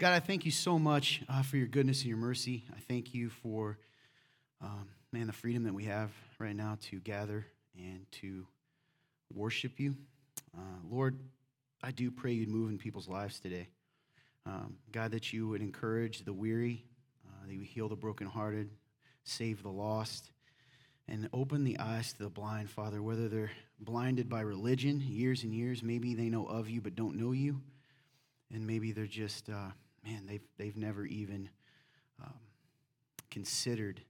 God, I thank you so much uh, for your goodness and your mercy. I thank you for, um, man, the freedom that we have right now to gather and to worship you. Uh, Lord, I do pray you'd move in people's lives today. Um, God, that you would encourage the weary, uh, that you would heal the brokenhearted, save the lost, and open the eyes to the blind, Father, whether they're blinded by religion, years and years, maybe they know of you but don't know you, and maybe they're just, uh, man, they've, they've never even um, considered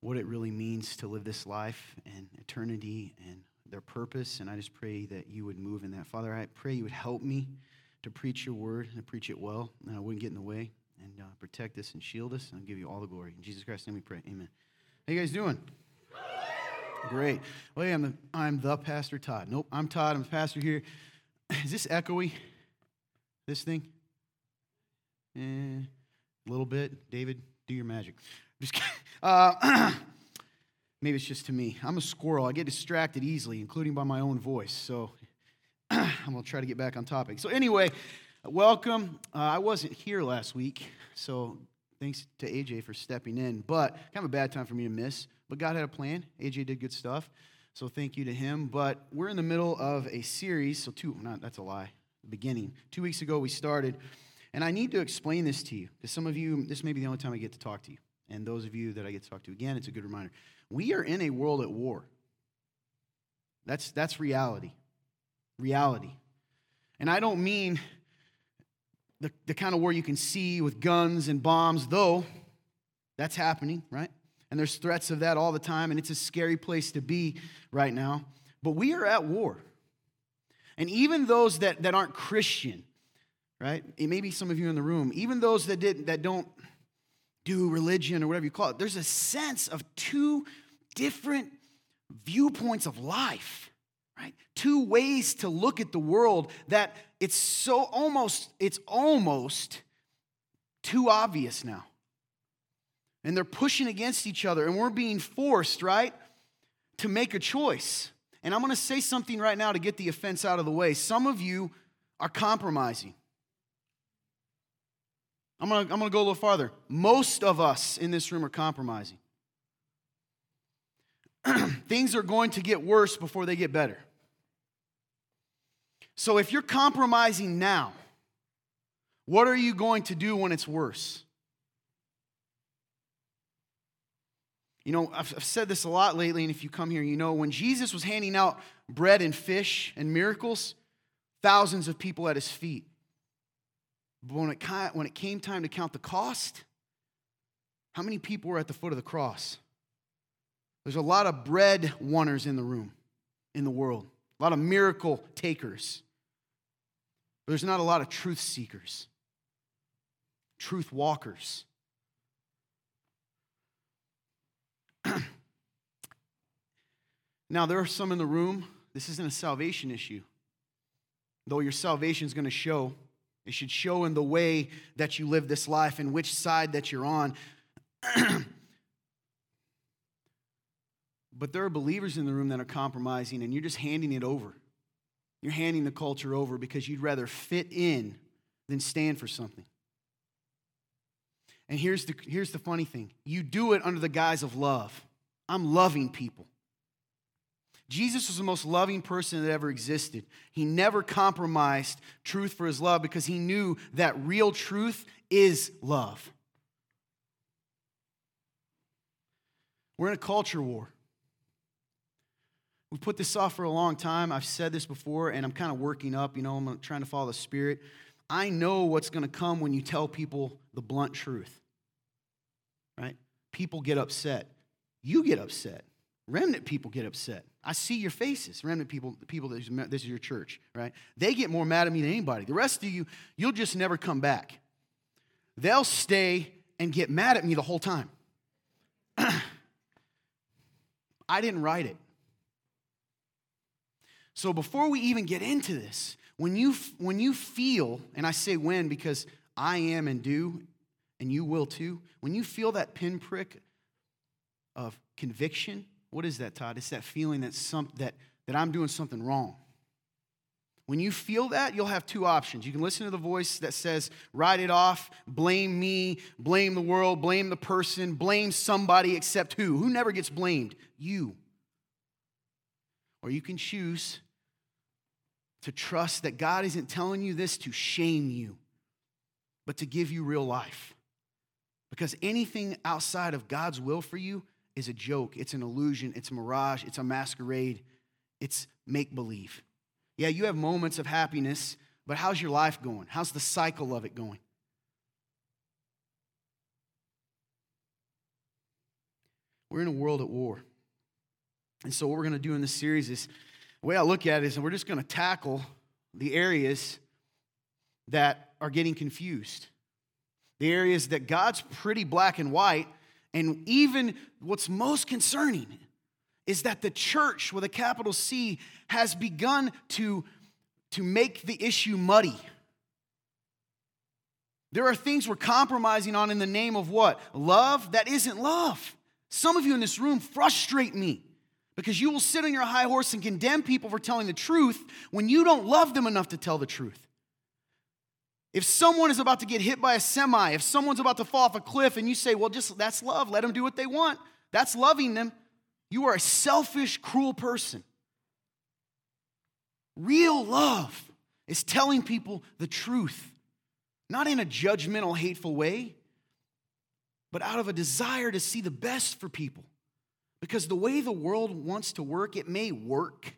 what it really means to live this life and eternity and their purpose. And I just pray that you would move in that. Father, I pray you would help me to preach your word and preach it well, and I wouldn't get in the way and uh, protect us and shield us. And I'll give you all the glory. In Jesus Christ's name we pray. Amen. How you guys doing? Great. Well, I'm the, I'm the Pastor Todd. Nope, I'm Todd. I'm the pastor here. Is this echoey? This thing? Eh, a little bit. David, do your magic. Just. Uh, maybe it's just to me. I'm a squirrel. I get distracted easily, including by my own voice. So I'm going to try to get back on topic. So, anyway, welcome. Uh, I wasn't here last week, so thanks to AJ for stepping in. But kind of a bad time for me to miss. But God had a plan. AJ did good stuff. So thank you to him. But we're in the middle of a series. So, two, not, that's a lie, beginning. Two weeks ago, we started. And I need to explain this to you because some of you, this may be the only time I get to talk to you. And those of you that I get to talk to again, it's a good reminder. We are in a world at war. That's, that's reality. Reality. And I don't mean the, the kind of war you can see with guns and bombs, though that's happening, right? And there's threats of that all the time, and it's a scary place to be right now. But we are at war. And even those that, that aren't Christian, right? It may be some of you in the room, even those that, didn't that don't do religion or whatever you call it, there's a sense of two different viewpoints of life, right? Two ways to look at the world that it's so almost, it's almost too obvious now. And they're pushing against each other, and we're being forced, right, to make a choice. And I'm gonna say something right now to get the offense out of the way. Some of you are compromising. I'm gonna, I'm gonna go a little farther. Most of us in this room are compromising. Things are going to get worse before they get better. So if you're compromising now, what are you going to do when it's worse? You know, I've, I've, said this a lot lately, and if you come here, you know, when Jesus was handing out bread and fish and miracles, thousands of people at his feet. But when it, when it came time to count the cost, how many people were at the foot of the cross? There's a lot of bread wanners in the room, in the world, a lot of miracle takers. But there's not a lot of truth seekers, truth walkers. now, there are some in the room, this isn't a salvation issue, though your salvation is going to show it should show in the way that you live this life and which side that you're on. but there are believers in the room that are compromising, and you're just handing it over. You're handing the culture over because you'd rather fit in than stand for something. And here's the, here's the funny thing you do it under the guise of love. I'm loving people. Jesus was the most loving person that ever existed. He never compromised truth for his love because he knew that real truth is love. We're in a culture war. We put this off for a long time. I've said this before, and I'm kind of working up. You know, I'm trying to follow the Spirit. I know what's going to come when you tell people the blunt truth, right? People get upset. You get upset. Remnant people get upset. I see your faces. Remnant people, the people that this is your church, right? They get more mad at me than anybody. The rest of you, you'll just never come back. They'll stay and get mad at me the whole time. I didn't write it. So before we even get into this, when you when you feel, and I say when because I am and do, and you will too, when you feel that pinprick of conviction what is that, Todd? It's that feeling that, some, that, that I'm doing something wrong. When you feel that, you'll have two options. You can listen to the voice that says, write it off, blame me, blame the world, blame the person, blame somebody except who? Who never gets blamed? You. Or you can choose to trust that God isn't telling you this to shame you, but to give you real life. Because anything outside of God's will for you is a joke, it's an illusion, it's a mirage, it's a masquerade, it's make believe. Yeah, you have moments of happiness, but how's your life going? How's the cycle of it going? We're in a world at war. And so, what we're going to do in this series is the way I look at it is we're just going to tackle the areas that are getting confused, the areas that God's pretty black and white. And even what's most concerning is that the church with a capital C has begun to, to make the issue muddy. There are things we're compromising on in the name of what? Love that isn't love. Some of you in this room frustrate me because you will sit on your high horse and condemn people for telling the truth when you don't love them enough to tell the truth. If someone is about to get hit by a semi, if someone's about to fall off a cliff and you say, well, just that's love, let them do what they want, that's loving them. You are a selfish, cruel person. Real love is telling people the truth, not in a judgmental, hateful way, but out of a desire to see the best for people. Because the way the world wants to work, it may work,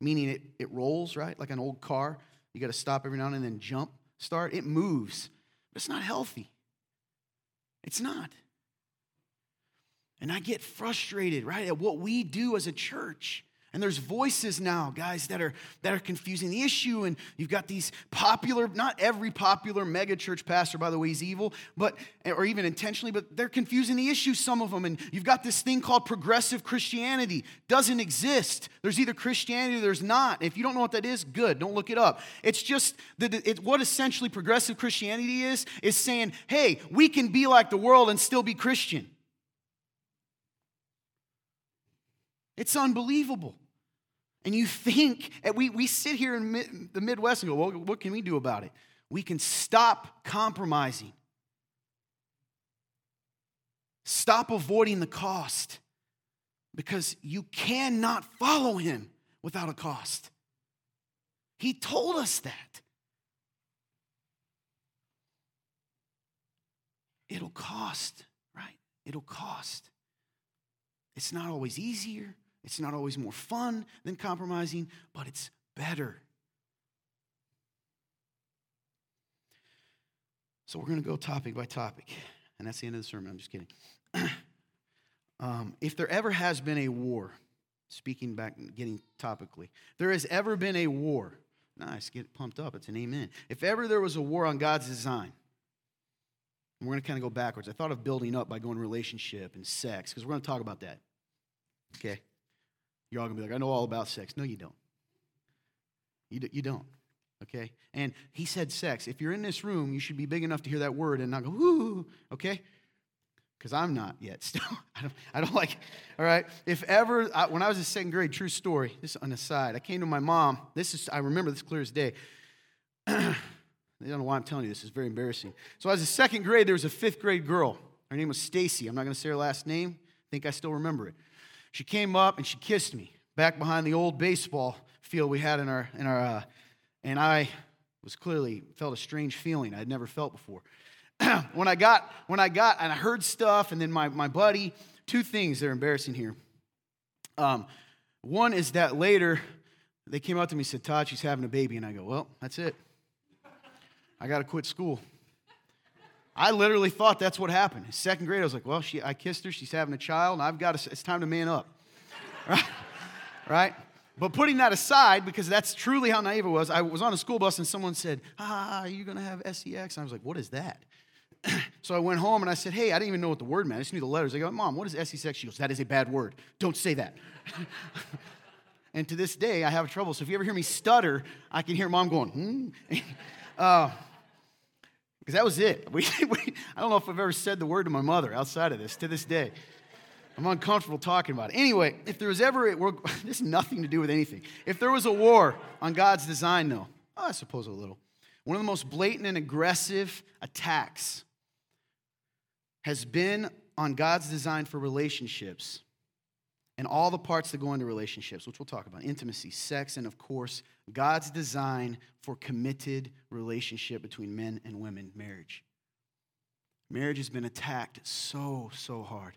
meaning it, it rolls, right? Like an old car. You got to stop every now and then, jump, start. It moves, but it's not healthy. It's not. And I get frustrated, right, at what we do as a church. And there's voices now, guys, that are that are confusing the issue. And you've got these popular, not every popular mega church pastor, by the way, is evil, but or even intentionally, but they're confusing the issue, some of them. And you've got this thing called progressive Christianity. Doesn't exist. There's either Christianity or there's not. If you don't know what that is, good. Don't look it up. It's just that it, what essentially progressive Christianity is, is saying, hey, we can be like the world and still be Christian. It's unbelievable. And you think, we, we sit here in the Midwest and go, well, what can we do about it? We can stop compromising, stop avoiding the cost, because you cannot follow him without a cost. He told us that. It'll cost, right? It'll cost. It's not always easier. It's not always more fun than compromising, but it's better. So we're going to go topic by topic. And that's the end of the sermon. I'm just kidding. um, if there ever has been a war, speaking back, getting topically, there has ever been a war. Nice, get pumped up. It's an amen. If ever there was a war on God's design, we're going to kind of go backwards. I thought of building up by going relationship and sex, because we're going to talk about that. Okay? You're all going to be like, I know all about sex. No, you don't. You, you don't. Okay? And he said sex. If you're in this room, you should be big enough to hear that word and not go, whoo, okay? Because I'm not yet still. I don't, I don't like, all right? If ever, I, when I was in second grade, true story, this on the side, I came to my mom. This is, I remember this clear as day. I don't know why I'm telling you this. It's very embarrassing. So, I was in second grade. There was a fifth grade girl. Her name was Stacy. I'm not going to say her last name. I think I still remember it. She came up and she kissed me back behind the old baseball field we had in our, in our uh, and I was clearly felt a strange feeling I'd never felt before. when I got, when I got, and I heard stuff, and then my, my buddy, two things that are embarrassing here. Um, one is that later they came up to me and said, Todd, she's having a baby. And I go, well, that's it. I got to quit school. I literally thought that's what happened. Second grade, I was like, well, she, I kissed her, she's having a child, and I've got to, it's time to man up. right? right? But putting that aside, because that's truly how naive it was, I was on a school bus and someone said, ah, you're going to have sex? And I was like, what is that? so I went home and I said, hey, I didn't even know what the word meant. I just knew the letters. I go, Mom, what is sex? She goes, that is a bad word. Don't say that. and to this day, I have trouble. So if you ever hear me stutter, I can hear Mom going, hmm. uh, because that was it. We, we, I don't know if I've ever said the word to my mother outside of this to this day. I'm uncomfortable talking about it. Anyway, if there was ever, a, this has nothing to do with anything. If there was a war on God's design, though, Oh, I suppose a little. One of the most blatant and aggressive attacks has been on God's design for relationships and all the parts that go into relationships, which we'll talk about intimacy, sex, and of course, God's design for committed relationship between men and women, marriage. Marriage has been attacked so, so hard.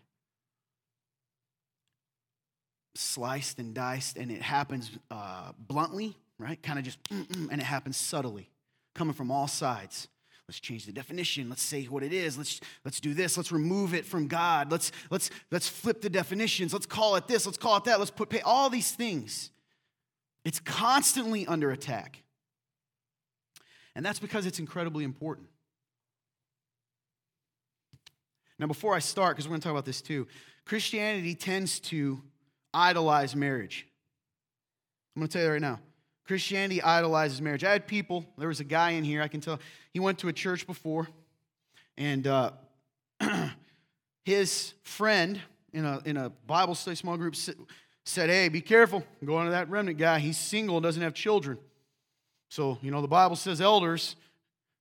Sliced and diced, and it happens uh, bluntly, right? Kind of just, and it happens subtly, coming from all sides. Let's change the definition. Let's say what it is. Let's, let's do this. Let's remove it from God. Let's, let's, let's flip the definitions. Let's call it this. Let's call it that. Let's put pay, all these things. It's constantly under attack. And that's because it's incredibly important. Now, before I start, because we're going to talk about this too, Christianity tends to idolize marriage. I'm going to tell you right now. Christianity idolizes marriage. I had people, there was a guy in here, I can tell, he went to a church before, and uh, his friend in a, in a Bible study small group said, Hey, be careful, going to that remnant guy. He's single, doesn't have children. So, you know, the Bible says elders,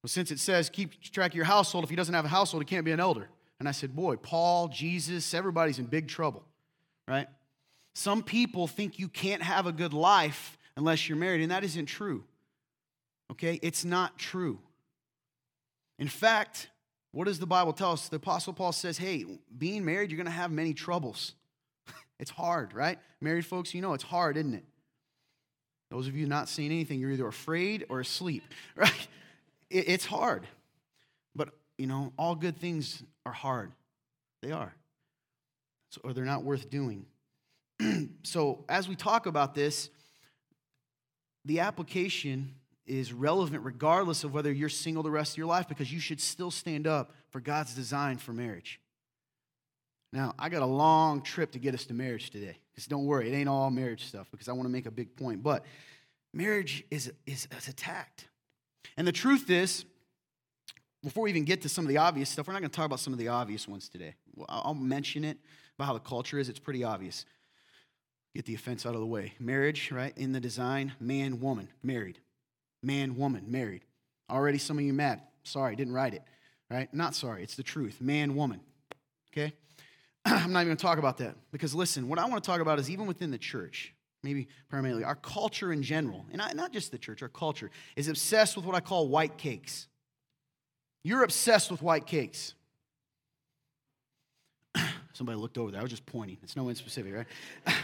well, since it says keep track of your household, if he doesn't have a household, he can't be an elder. And I said, Boy, Paul, Jesus, everybody's in big trouble, right? Some people think you can't have a good life unless you're married, and that isn't true. Okay? It's not true. In fact, what does the Bible tell us? The Apostle Paul says, hey, being married, you're going to have many troubles. it's hard, right? Married folks, you know it's hard, isn't it? Those of you not seeing anything, you're either afraid or asleep, right? It's hard. But, you know, all good things are hard. They are. So, or they're not worth doing. so, as we talk about this, the application is relevant regardless of whether you're single the rest of your life because you should still stand up for God's design for marriage. Now, I got a long trip to get us to marriage today. Just don't worry, it ain't all marriage stuff because I want to make a big point. But marriage is, is, is attacked. And the truth is, before we even get to some of the obvious stuff, we're not going to talk about some of the obvious ones today. I'll mention it about how the culture is. It's pretty obvious. Get the offense out of the way. Marriage, right? In the design, man, woman, married. Man, woman, married. Already some of you mad. Sorry, didn't write it. Right? Not sorry. It's the truth. Man, woman. Okay? I'm not even going to talk about that because listen, what I want to talk about is even within the church, maybe primarily our culture in general, and not just the church, our culture is obsessed with what I call white cakes. You're obsessed with white cakes. Somebody looked over there. I was just pointing. It's no one specific, right?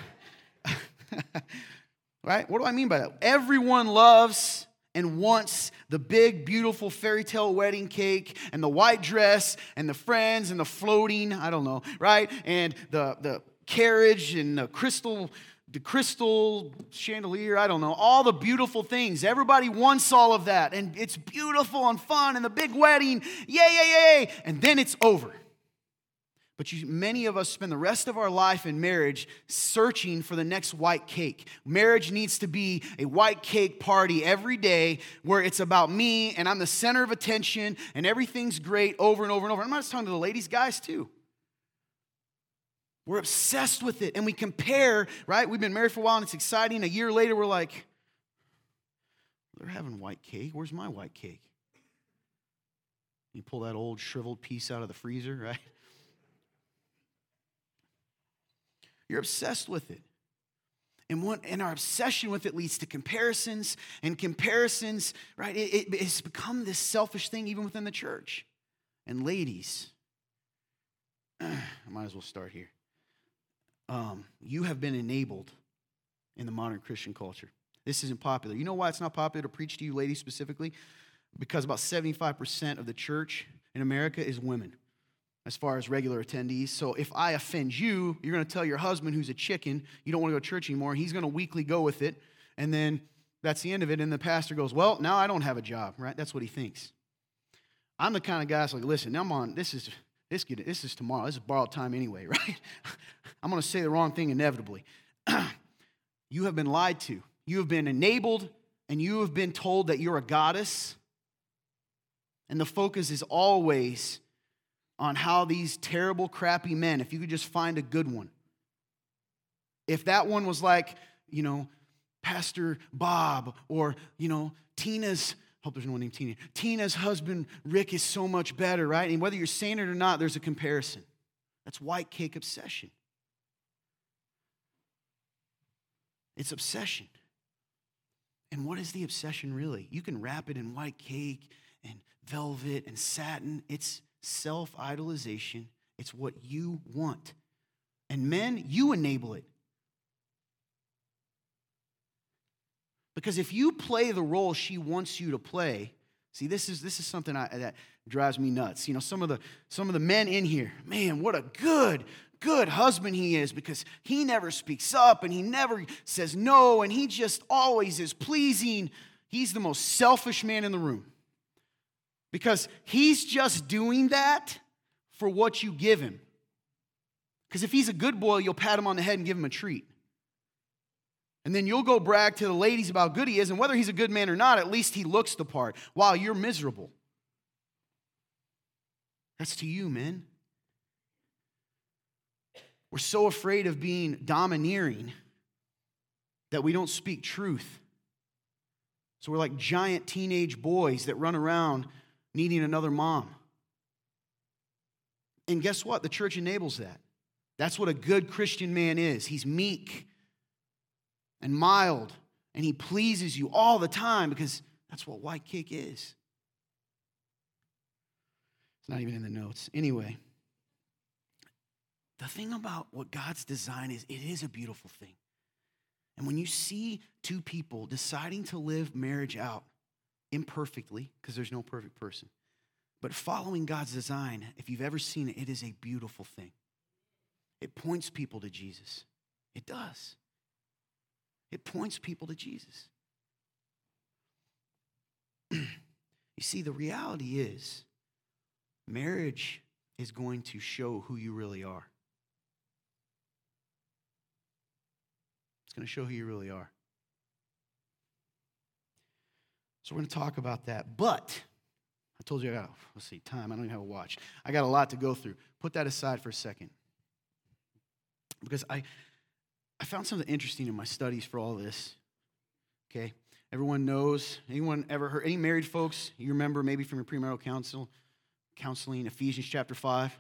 right? What do I mean by that? Everyone loves and wants the big, beautiful fairy tale wedding cake and the white dress and the friends and the floating, I don't know, right? And the, the carriage and the crystal the crystal chandelier, I don't know, all the beautiful things. Everybody wants all of that. And it's beautiful and fun and the big wedding. Yay, yay, yay. And then it's over. But you, many of us spend the rest of our life in marriage searching for the next white cake. Marriage needs to be a white cake party every day where it's about me and I'm the center of attention and everything's great over and over and over. I'm not just talking to the ladies, guys, too. We're obsessed with it and we compare, right? We've been married for a while and it's exciting. A year later, we're like, they're having white cake. Where's my white cake? You pull that old shriveled piece out of the freezer, right? You're obsessed with it. And, one, and our obsession with it leads to comparisons, and comparisons, right? It, it, it's become this selfish thing even within the church. And ladies, I might as well start here. Um, you have been enabled in the modern Christian culture. This isn't popular. You know why it's not popular to preach to you, ladies, specifically? Because about 75% of the church in America is women as far as regular attendees. So if I offend you, you're going to tell your husband who's a chicken, you don't want to go to church anymore. He's going to weekly go with it. And then that's the end of it. And the pastor goes, Well, now I don't have a job, right? That's what he thinks. I'm the kind of guy that's like, Listen, I'm on, this is. This, this is tomorrow. This is borrowed time anyway, right? I'm going to say the wrong thing inevitably. you have been lied to. You have been enabled and you have been told that you're a goddess. And the focus is always on how these terrible, crappy men, if you could just find a good one, if that one was like, you know, Pastor Bob or, you know, Tina's, hope there's no one named Tina. Tina's husband, Rick, is so much better, right? And whether you're saying it or not, there's a comparison. That's white cake obsession. It's obsession. And what is the obsession really? You can wrap it in white cake and velvet and satin. It's self idolization, it's what you want. And men, you enable it. Because if you play the role she wants you to play, see, this is, this is something I, that drives me nuts. You know, some of, the, some of the men in here, man, what a good, good husband he is because he never speaks up and he never says no and he just always is pleasing. He's the most selfish man in the room because he's just doing that for what you give him. Because if he's a good boy, you'll pat him on the head and give him a treat. And then you'll go brag to the ladies about how good he is, and whether he's a good man or not, at least he looks the part while you're miserable. That's to you, men. We're so afraid of being domineering that we don't speak truth. So we're like giant teenage boys that run around needing another mom. And guess what? The church enables that. That's what a good Christian man is. He's meek and mild, and he pleases you all the time because that's what white cake is. It's not even in the notes. Anyway, the thing about what God's design is, it is a beautiful thing. And when you see two people deciding to live marriage out imperfectly, because there's no perfect person, but following God's design, if you've ever seen it, it is a beautiful thing. It points people to Jesus. It does. It points people to Jesus. you see, the reality is marriage is going to show who you really are. It's going to show who you really are. So we're going to talk about that. But I told you I got, let's see, time. I don't even have a watch. I got a lot to go through. Put that aside for a second. Because I, I found something interesting in my studies for all this. Okay? Everyone knows, anyone ever heard, any married folks, you remember maybe from your premarital counsel, counseling, Ephesians chapter 5?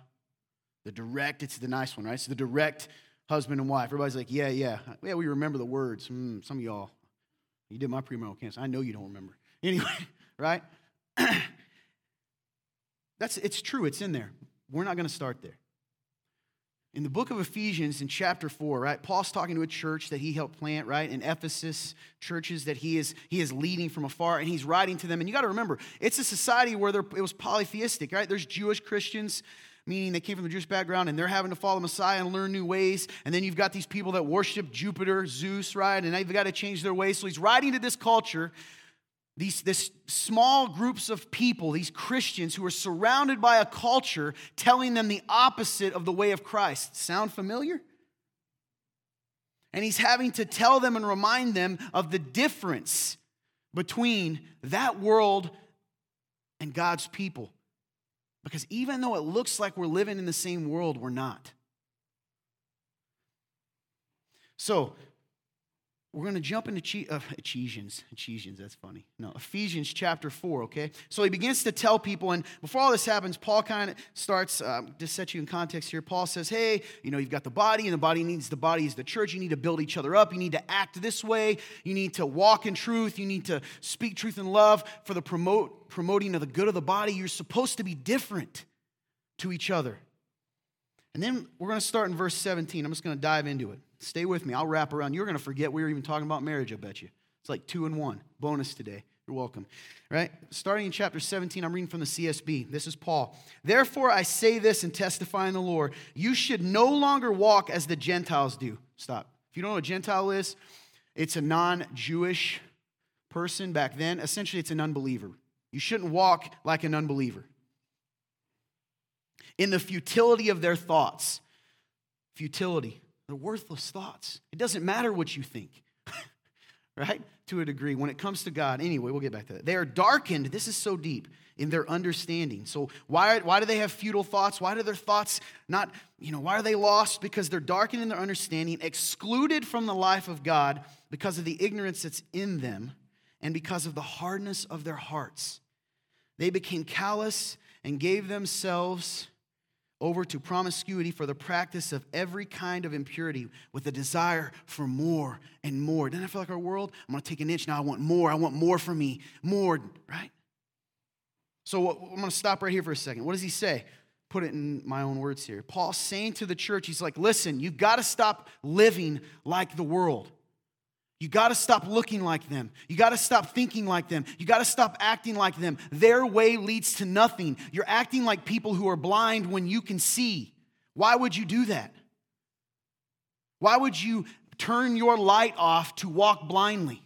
The direct, it's the nice one, right? It's the direct husband and wife. Everybody's like, yeah, yeah. Yeah, we remember the words. Mm, some of y'all, you did my premarital counseling. I know you don't remember. Anyway, right? That's, it's true, it's in there. We're not going to start there. In the book of Ephesians, in chapter 4, right, Paul's talking to a church that he helped plant, right, in Ephesus, churches that he is, he is leading from afar, and he's writing to them. And you got to remember, it's a society where there, it was polytheistic, right? There's Jewish Christians, meaning they came from the Jewish background, and they're having to follow Messiah and learn new ways. And then you've got these people that worship Jupiter, Zeus, right? And they've got to change their ways. So he's writing to this culture these this small groups of people, these Christians who are surrounded by a culture telling them the opposite of the way of Christ. Sound familiar? And he's having to tell them and remind them of the difference between that world and God's people. Because even though it looks like we're living in the same world, we're not. So, we're going to jump into uh, Ephesians. Ephesians, that's funny. No, Ephesians chapter 4, okay? So he begins to tell people, and before all this happens, Paul kind of starts, um, to set you in context here, Paul says, hey, you know, you've got the body, and the body needs the body is the church. You need to build each other up. You need to act this way. You need to walk in truth. You need to speak truth in love for the promote, promoting of the good of the body. You're supposed to be different to each other. And then we're going to start in verse 17. I'm just going to dive into it. Stay with me. I'll wrap around. You're going to forget we were even talking about marriage, I bet you. It's like two and one. Bonus today. You're welcome. Right? Starting in chapter 17, I'm reading from the CSB. This is Paul. Therefore, I say this and testify in the Lord you should no longer walk as the Gentiles do. Stop. If you don't know what Gentile is, it's a non Jewish person back then. Essentially, it's an unbeliever. You shouldn't walk like an unbeliever. In the futility of their thoughts. Futility. They're worthless thoughts. It doesn't matter what you think, right? To a degree, when it comes to God. Anyway, we'll get back to that. They are darkened. This is so deep in their understanding. So, why, why do they have futile thoughts? Why do their thoughts not, you know, why are they lost? Because they're darkened in their understanding, excluded from the life of God because of the ignorance that's in them, and because of the hardness of their hearts, they became callous and gave themselves over to promiscuity for the practice of every kind of impurity with a desire for more and more. Doesn't that feel like our world? I'm gonna take an inch now. I want more. I want more for me. More, right? So I'm gonna stop right here for a second. What does he say? Put it in my own words here. Paul's saying to the church, he's like, listen, you've got to stop living like the world. You got to stop looking like them. You got to stop thinking like them. You got to stop acting like them. Their way leads to nothing. You're acting like people who are blind when you can see. Why would you do that? Why would you turn your light off to walk blindly?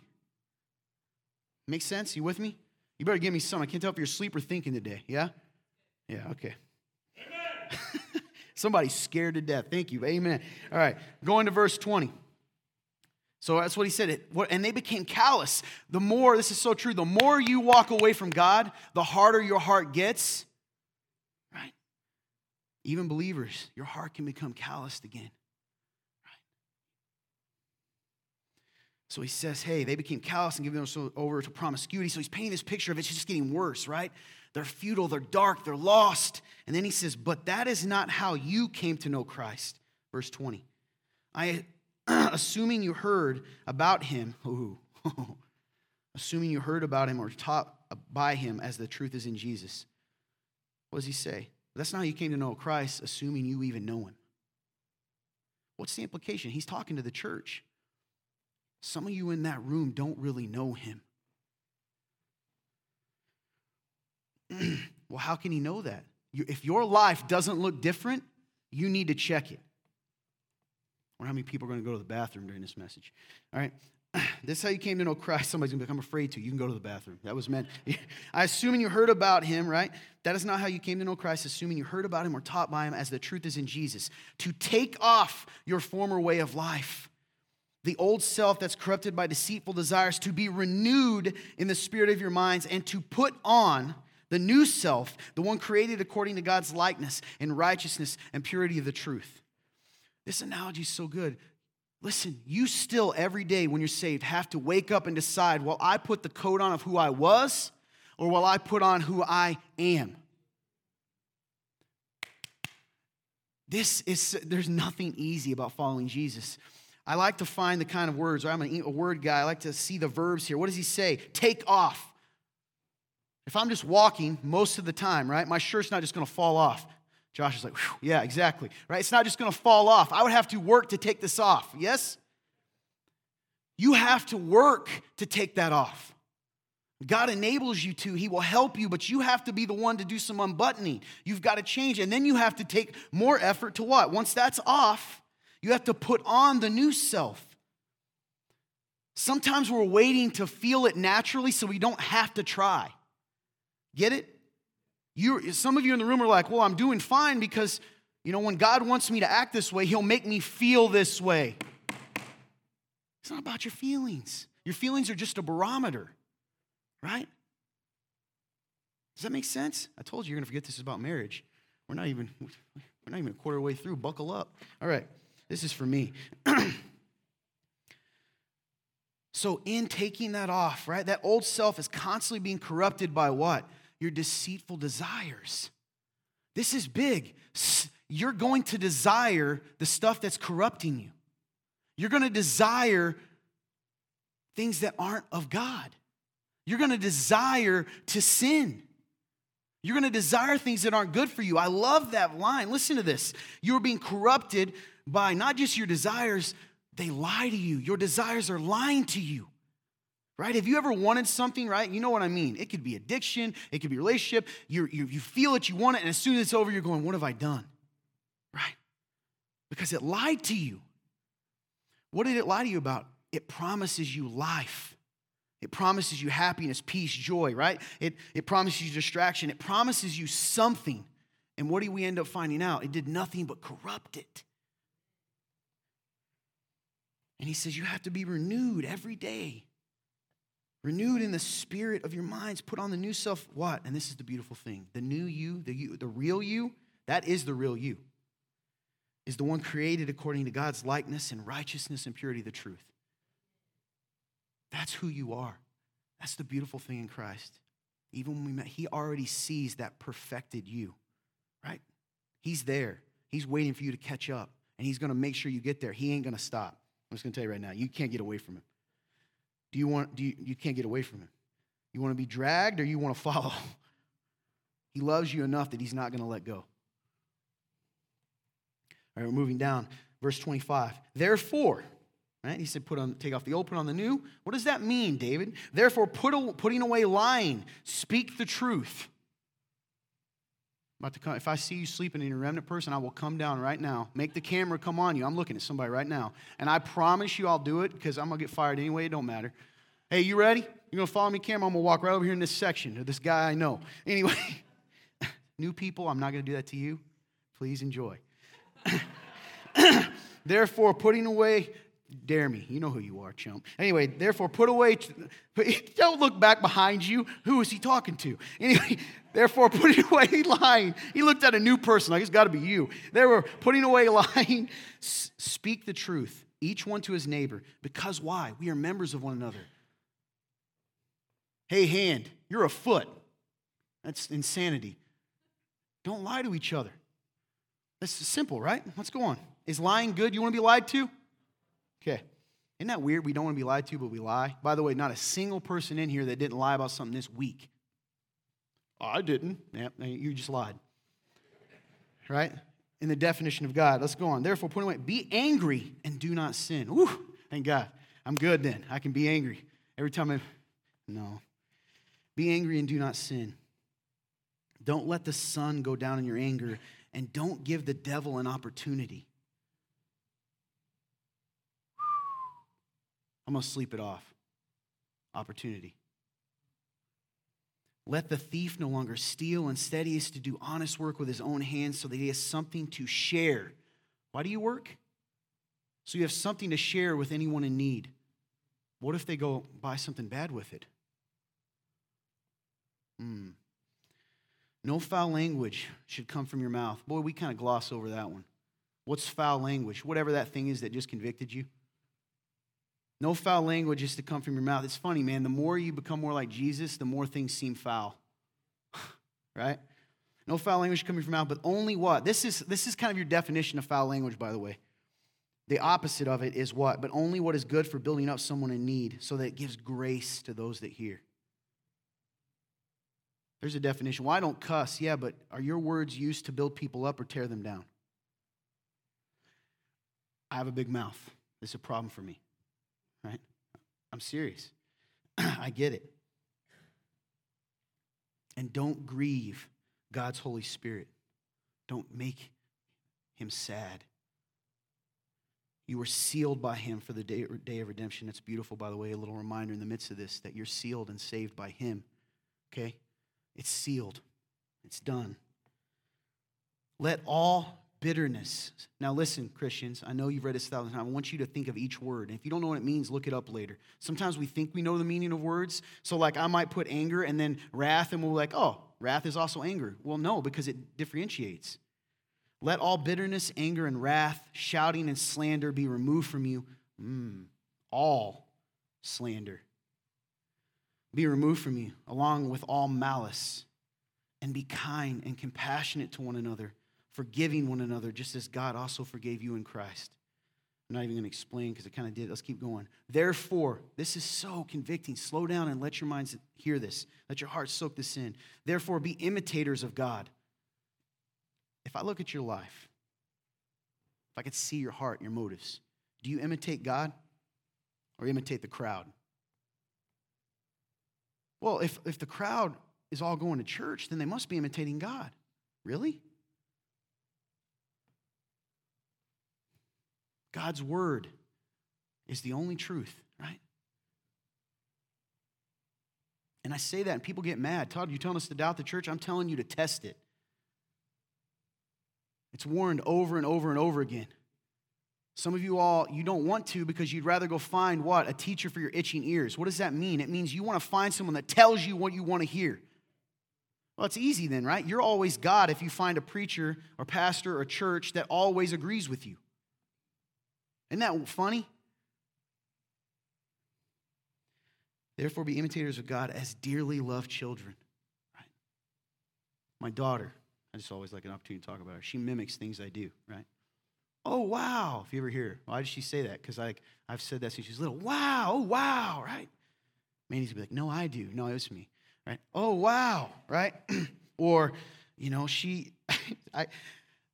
Make sense? You with me? You better give me some. I can't tell if you're asleep or thinking today. Yeah? Yeah, okay. Somebody's scared to death. Thank you. Amen. All right, going to verse 20. So that's what he said. It And they became callous. The more, this is so true, the more you walk away from God, the harder your heart gets. Right? Even believers, your heart can become calloused again. Right? So he says, hey, they became callous and giving over to promiscuity. So he's painting this picture of it's just getting worse, right? They're futile, they're dark, they're lost. And then he says, but that is not how you came to know Christ. Verse 20. I assuming you heard about him, ooh, assuming you heard about him or taught by him as the truth is in Jesus. What does he say? That's not how you came to know Christ, assuming you even know him. What's the implication? He's talking to the church. Some of you in that room don't really know him. well, how can he know that? If your life doesn't look different, you need to check it wonder how many people are going to go to the bathroom during this message. All right. This is how you came to know Christ. Somebody's going to become afraid to. You can go to the bathroom. That was meant. I assuming you heard about him, right? That is not how you came to know Christ, assuming you heard about him or taught by him as the truth is in Jesus. To take off your former way of life, the old self that's corrupted by deceitful desires, to be renewed in the spirit of your minds, and to put on the new self, the one created according to God's likeness in righteousness and purity of the truth. This analogy is so good. Listen, you still every day when you're saved have to wake up and decide, will I put the coat on of who I was or will I put on who I am? This is, there's nothing easy about following Jesus. I like to find the kind of words, or I'm a word guy. I like to see the verbs here. What does he say? Take off. If I'm just walking most of the time, right, my shirt's not just gonna fall off. Josh is like, yeah, exactly. Right? It's not just going to fall off. I would have to work to take this off. Yes? You have to work to take that off. God enables you to. He will help you, but you have to be the one to do some unbuttoning. You've got to change. And then you have to take more effort to what? Once that's off, you have to put on the new self. Sometimes we're waiting to feel it naturally so we don't have to try. Get it? You, some of you in the room are like, well, I'm doing fine because, you know, when God wants me to act this way, He'll make me feel this way. It's not about your feelings. Your feelings are just a barometer, right? Does that make sense? I told you you're going to forget this is about marriage. We're not even we're not even a quarter way through. Buckle up. All right. This is for me. so in taking that off, right? That old self is constantly being corrupted by what? Your deceitful desires. This is big. You're going to desire the stuff that's corrupting you. You're going to desire things that aren't of God. You're going to desire to sin. You're going to desire things that aren't good for you. I love that line. Listen to this. You're being corrupted by not just your desires, they lie to you. Your desires are lying to you right? Have you ever wanted something, right? You know what I mean. It could be addiction, it could be relationship. you you, you feel it, you want it, and as soon as it's over, you're going, What have I done? Right? Because it lied to you. What did it lie to you about? It promises you life. It promises you happiness, peace, joy, right? It, it promises you distraction. It promises you something. And what do we end up finding out? It did nothing but corrupt it. And he says, You have to be renewed every day renewed in the spirit of your minds put on the new self what and this is the beautiful thing the new you the you the real you that is the real you is the one created according to god's likeness and righteousness and purity the truth that's who you are That's the beautiful thing in Christ. Even when we met, He already sees that perfected you, right? He's there. He's waiting for you to catch up, and He's going to make sure you get there. He ain't going to stop. I'm just going to tell you right now, you can't get away from Him. Do you want, do you, you can't get away from Him. You want to be dragged or you want to follow? He loves you enough that He's not going to let go. All right, we're moving down. Verse 25. Therefore, Right? He said, put on, take off the old, put on the new. What does that mean, David? Therefore, put, putting away lying, speak the truth. About to come, if I see you sleeping in a remnant person, I will come down right now. Make the camera come on you. I'm looking at somebody right now. And I promise you I'll do it because I'm going to get fired anyway. It don't matter. Hey, you ready? You're going to follow me, camera? I'm going to walk right over here in this section to this guy I know. Anyway, new people, I'm not going to do that to you. Please enjoy. Therefore, putting away Dare me. You know who you are, chump. Anyway, therefore, put away, don't look back behind you. Who is he talking to? Anyway, therefore, putting away lying. He looked at a new person, like it's got to be you. They were putting away lying. Speak the truth, each one to his neighbor. Because why? We are members of one another. Hey, hand, you're a foot. That's insanity. Don't lie to each other. That's simple, right? Let's go on. Is lying good? You want to be lied to? Okay. Isn't that weird? We don't want to be lied to, but we lie. By the way, not a single person in here that didn't lie about something this week. I didn't. Yeah, you just lied. Right? In the definition of God. Let's go on. Therefore, point away. Be angry and do not sin. Ooh, thank God. I'm good then. I can be angry. Every time I. No. Be angry and do not sin. Don't let the sun go down in your anger, and don't give the devil an opportunity. I'm going to sleep it off. Opportunity. Let the thief no longer steal. Instead, he is to do honest work with his own hands so that he has something to share. Why do you work? So you have something to share with anyone in need. What if they go buy something bad with it? Hmm. No foul language should come from your mouth. Boy, we kind of gloss over that one. What's foul language? Whatever that thing is that just convicted you. No foul language is to come from your mouth. It's funny, man. The more you become more like Jesus, the more things seem foul. right? No foul language coming from your mouth, but only what? This is, this is kind of your definition of foul language, by the way. The opposite of it is what? But only what is good for building up someone in need so that it gives grace to those that hear. There's a definition. Well, don't cuss. Yeah, but are your words used to build people up or tear them down? I have a big mouth. This is a problem for me right? I'm serious. I get it. And don't grieve God's Holy Spirit. Don't make him sad. You were sealed by him for the day, day of redemption. It's beautiful, by the way, a little reminder in the midst of this that you're sealed and saved by him. Okay? It's sealed, it's done. Let all bitterness. Now, listen, Christians, I know you've read this a thousand times. I want you to think of each word. And if you don't know what it means, look it up later. Sometimes we think we know the meaning of words. So, like, I might put anger and then wrath, and we'll be like, oh, wrath is also anger. Well, no, because it differentiates. Let all bitterness, anger, and wrath, shouting and slander be removed from you. Mm, all slander be removed from you, along with all malice. And be kind and compassionate to one another forgiving one another just as God also forgave you in Christ. I'm not even going to explain because it kind of did. Let's keep going. Therefore, this is so convicting. Slow down and let your minds hear this. Let your heart soak this in. Therefore, be imitators of God. If I look at your life, if I could see your heart, your motives, do you imitate God or imitate the crowd? Well, if, if the crowd is all going to church, then they must be imitating God. Really? God's word is the only truth, right? And I say that, and people get mad. Todd, you're telling us to doubt the church? I'm telling you to test it. It's warned over and over and over again. Some of you all, you don't want to because you'd rather go find what? A teacher for your itching ears. What does that mean? It means you want to find someone that tells you what you want to hear. Well, it's easy then, right? You're always God if you find a preacher or pastor or church that always agrees with you. Isn't that funny? Therefore, be imitators of God as dearly loved children. Right? My daughter, I just always like an opportunity to talk about her. She mimics things I do, right? Oh, wow. If you ever hear why did she say that? Because like I've said that since she was little. Wow, oh, wow, right? Mandy's gonna be like, no, I do. No, it was me, right? Oh, wow, right? or, you know, she, I,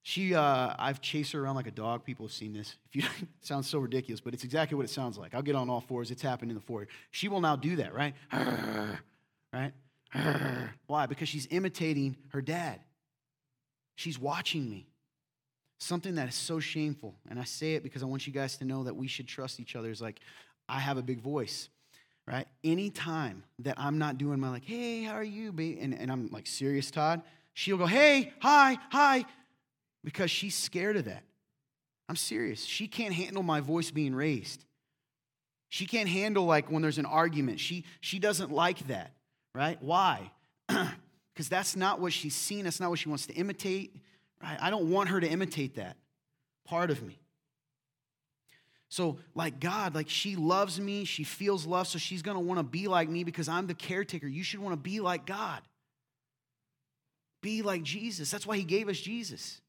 she, uh, I've chased her around like a dog. People have seen this. If you, sounds so ridiculous, but it's exactly what it sounds like. I'll get on all fours. It's happened in the foyer. She will now do that, right? right? Why? Because she's imitating her dad. She's watching me. Something that is so shameful. And I say it because I want you guys to know that we should trust each other. Is like, I have a big voice, right? Anytime that I'm not doing my like, hey, how are you? And, and I'm like, serious, Todd, she'll go, hey, hi, hi, because she's scared of that. I'm serious. She can't handle my voice being raised. She can't handle like when there's an argument. She she doesn't like that, right? Why? Because that's not what she's seen. That's not what she wants to imitate. Right? I don't want her to imitate that part of me. So, like God, like she loves me, she feels love, so she's gonna wanna be like me because I'm the caretaker. You should wanna be like God. Be like Jesus. That's why he gave us Jesus.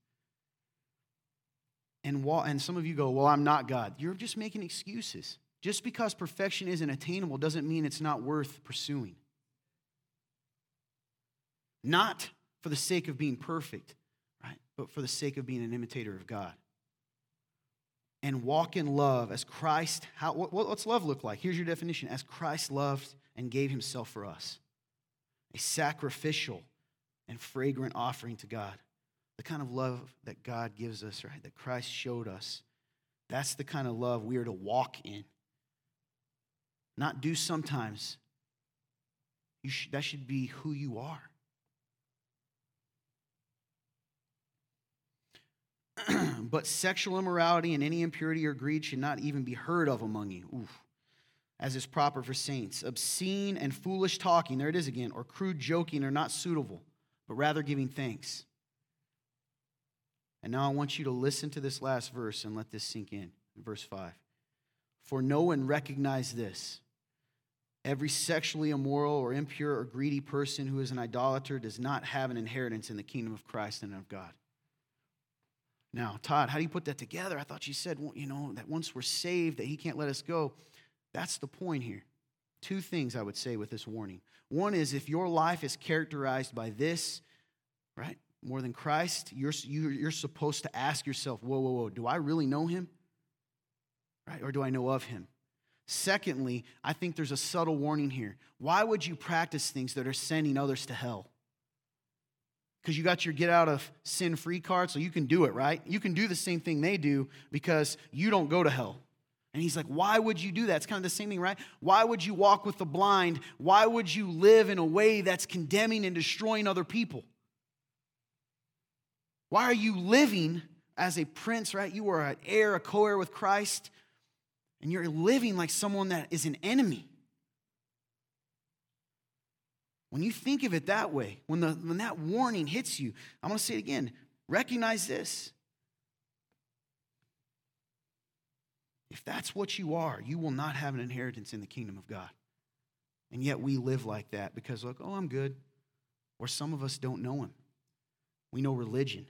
And, and some of you go, Well, I'm not God. You're just making excuses. Just because perfection isn't attainable doesn't mean it's not worth pursuing. Not for the sake of being perfect, right? But for the sake of being an imitator of God. And walk in love as Christ. How, what, what's love look like? Here's your definition as Christ loved and gave himself for us, a sacrificial and fragrant offering to God the kind of love that God gives us, right? That Christ showed us. That's the kind of love we are to walk in. Not do sometimes. You sh- that should be who you are. but sexual immorality and any impurity or greed should not even be heard of among you, Oof. as is proper for saints. Obscene and foolish talking, there it is again, or crude joking are not suitable, but rather giving thanks. And now I want you to listen to this last verse and let this sink in. Verse 5. For no one recognized this. Every sexually immoral or impure or greedy person who is an idolater does not have an inheritance in the kingdom of Christ and of God. Now, Todd, how do you put that together? I thought you said, you know, that once we're saved, that he can't let us go. That's the point here. Two things I would say with this warning. One is if your life is characterized by this, right? More than Christ, you're, you're supposed to ask yourself, whoa, whoa, whoa, do I really know him? Right? Or do I know of him? Secondly, I think there's a subtle warning here. Why would you practice things that are sending others to hell? Because you got your get out of sin free card, so you can do it, right? You can do the same thing they do because you don't go to hell. And he's like, Why would you do that? It's kind of the same thing, right? Why would you walk with the blind? Why would you live in a way that's condemning and destroying other people? Why are you living as a prince, right? You are an heir, a co heir with Christ, and you're living like someone that is an enemy. When you think of it that way, when, the, when that warning hits you, I'm going to say it again recognize this. If that's what you are, you will not have an inheritance in the kingdom of God. And yet we live like that because, look, oh, I'm good. Or some of us don't know Him. We know religion.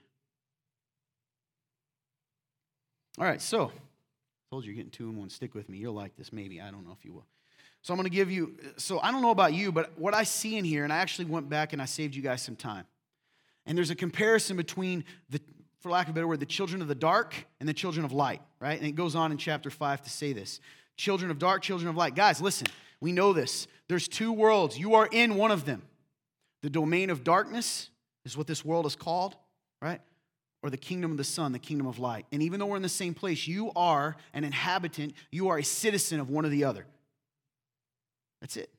All right, so told you you're getting two and one. Stick with me. You'll like this, maybe. I don't know if you will. So I'm going to give you. So I don't know about you, but what I see in here, and I actually went back and I saved you guys some time. And there's a comparison between the, for lack of a better word, the children of the dark and the children of light, right? And it goes on in chapter five to say this: children of dark, children of light. Guys, listen. We know this. There's two worlds. You are in one of them. The domain of darkness is what this world is called, right? Or the kingdom of the sun, the kingdom of light. And even though we're in the same place, you are an inhabitant, you are a citizen of one or the other. That's it.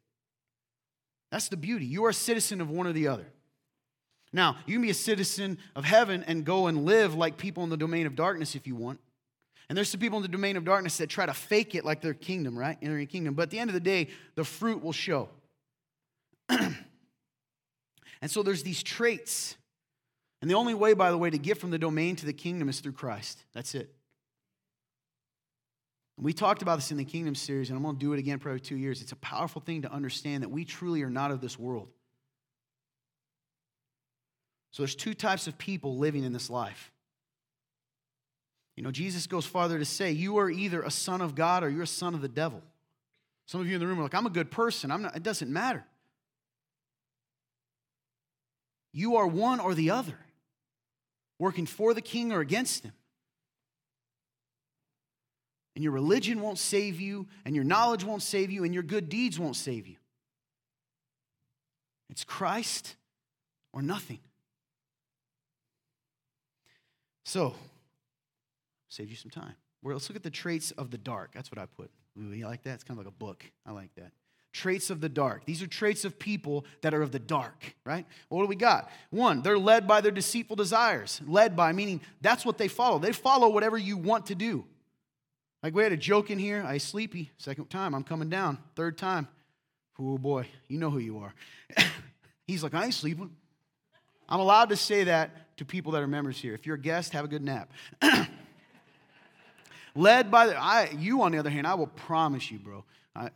That's the beauty. You are a citizen of one or the other. Now, you can be a citizen of heaven and go and live like people in the domain of darkness if you want. And there's some people in the domain of darkness that try to fake it like their kingdom, right? In their kingdom. But at the end of the day, the fruit will show. and so there's these traits and the only way, by the way, to get from the domain to the kingdom is through Christ. That's it. We talked about this in the Kingdom series, and I'm going to do it again every two years. It's a powerful thing to understand that we truly are not of this world. So there's two types of people living in this life. You know, Jesus goes farther to say, you are either a son of God or you're a son of the devil. Some of you in the room are like, I'm a good person. I'm not, it doesn't matter. You are one or the other, working for the king or against him. And your religion won't save you, and your knowledge won't save you, and your good deeds won't save you. It's Christ or nothing. So, save you some time. Well, let's look at the traits of the dark. That's what I put. Ooh, you like that? It's kind of like a book. I like that. Traits of the dark. These are traits of people that are of the dark, right? Well, what do we got? One, they're led by their deceitful desires. Led by, meaning that's what they follow. They follow whatever you want to do. Like we had a joke in here. I sleepy. Second time, I'm coming down. Third time. Oh boy, you know who you are. He's like, I ain't sleeping. I'm allowed to say that to people that are members here. If you're a guest, have a good nap. Led by the, I, you on the other hand, I will promise you, bro. I,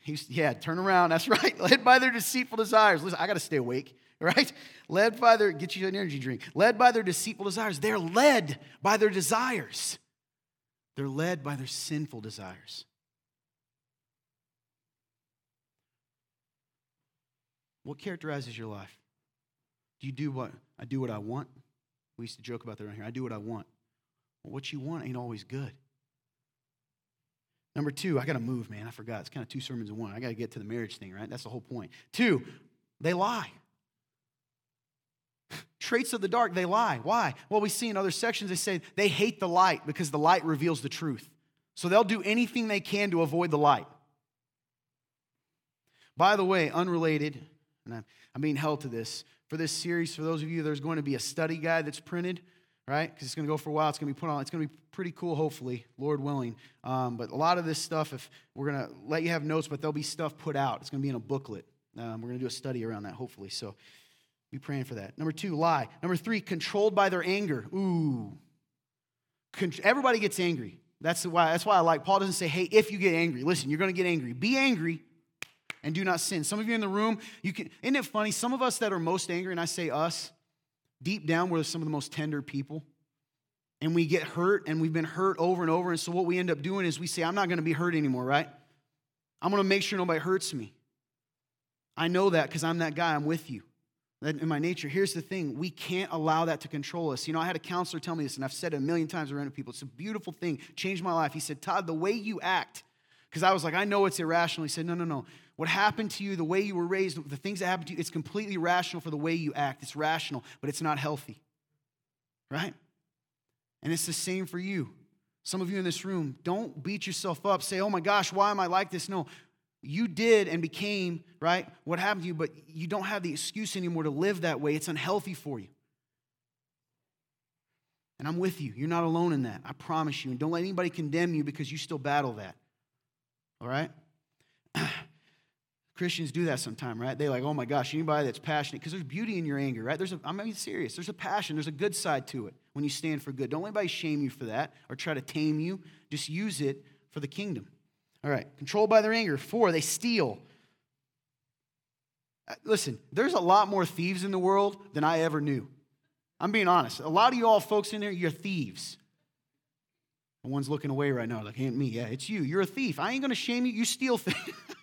he's, yeah, turn around. That's right. Led by their deceitful desires. Listen, I got to stay awake, right? Led by their, get you an energy drink. Led by their deceitful desires. They're led by their desires. They're led by their sinful desires. What characterizes your life? Do you do what? I do what I want. We used to joke about that around here. I do what I want. Well, what you want ain't always good. Number two, I got to move, man. I forgot. It's kind of two sermons in one. I got to get to the marriage thing, right? That's the whole point. Two, they lie. Traits of the dark, they lie. Why? Well, we see in other sections, they say they hate the light because the light reveals the truth. So they'll do anything they can to avoid the light. By the way, unrelated, and I'm being held to this, for this series, for those of you, there's going to be a study guide that's printed, right? Because it's going to go for a while. It's going to be put on. It's going to be pretty cool, hopefully, Lord willing. Um, but a lot of this stuff, if we're going to let you have notes, but there'll be stuff put out. It's going to be in a booklet. Um, we're going to do a study around that, hopefully. So be praying for that. Number two, lie. Number three, controlled by their anger. Ooh. Con- everybody gets angry. That's why, that's why I like, Paul doesn't say, hey, if you get angry. Listen, you're going to get angry. Be angry and do not sin. Some of you in the room, you can, isn't it funny? Some of us that are most angry, and I say us, deep down, we're some of the most tender people. And we get hurt, and we've been hurt over and over. And so what we end up doing is we say, I'm not going to be hurt anymore, right? I'm going to make sure nobody hurts me. I know that because I'm that guy. I'm with you. In my nature. Here's the thing we can't allow that to control us. You know, I had a counselor tell me this, and I've said it a million times around people. It's a beautiful thing, changed my life. He said, Todd, the way you act, because I was like, I know it's irrational. He said, No, no, no. What happened to you, the way you were raised, the things that happened to you, it's completely rational for the way you act. It's rational, but it's not healthy. Right? And it's the same for you. Some of you in this room, don't beat yourself up. Say, oh my gosh, why am I like this? No, you did and became, right, what happened to you, but you don't have the excuse anymore to live that way. It's unhealthy for you. And I'm with you. You're not alone in that. I promise you. And don't let anybody condemn you because you still battle that. All right? Christians do that sometime, right? They like, oh my gosh, anybody that's passionate, because there's beauty in your anger, right? There's a, I'm mean, serious. There's a passion. There's a good side to it when you stand for good. Don't let anybody shame you for that or try to tame you. Just use it for the kingdom. All right, controlled by their anger. Four, they steal. Uh, listen, there's a lot more thieves in the world than I ever knew. I'm being honest. A lot of you all folks in there, you're thieves. The one's looking away right now, like, ain't me. Yeah, it's you. You're a thief. I ain't going to shame you. You steal things.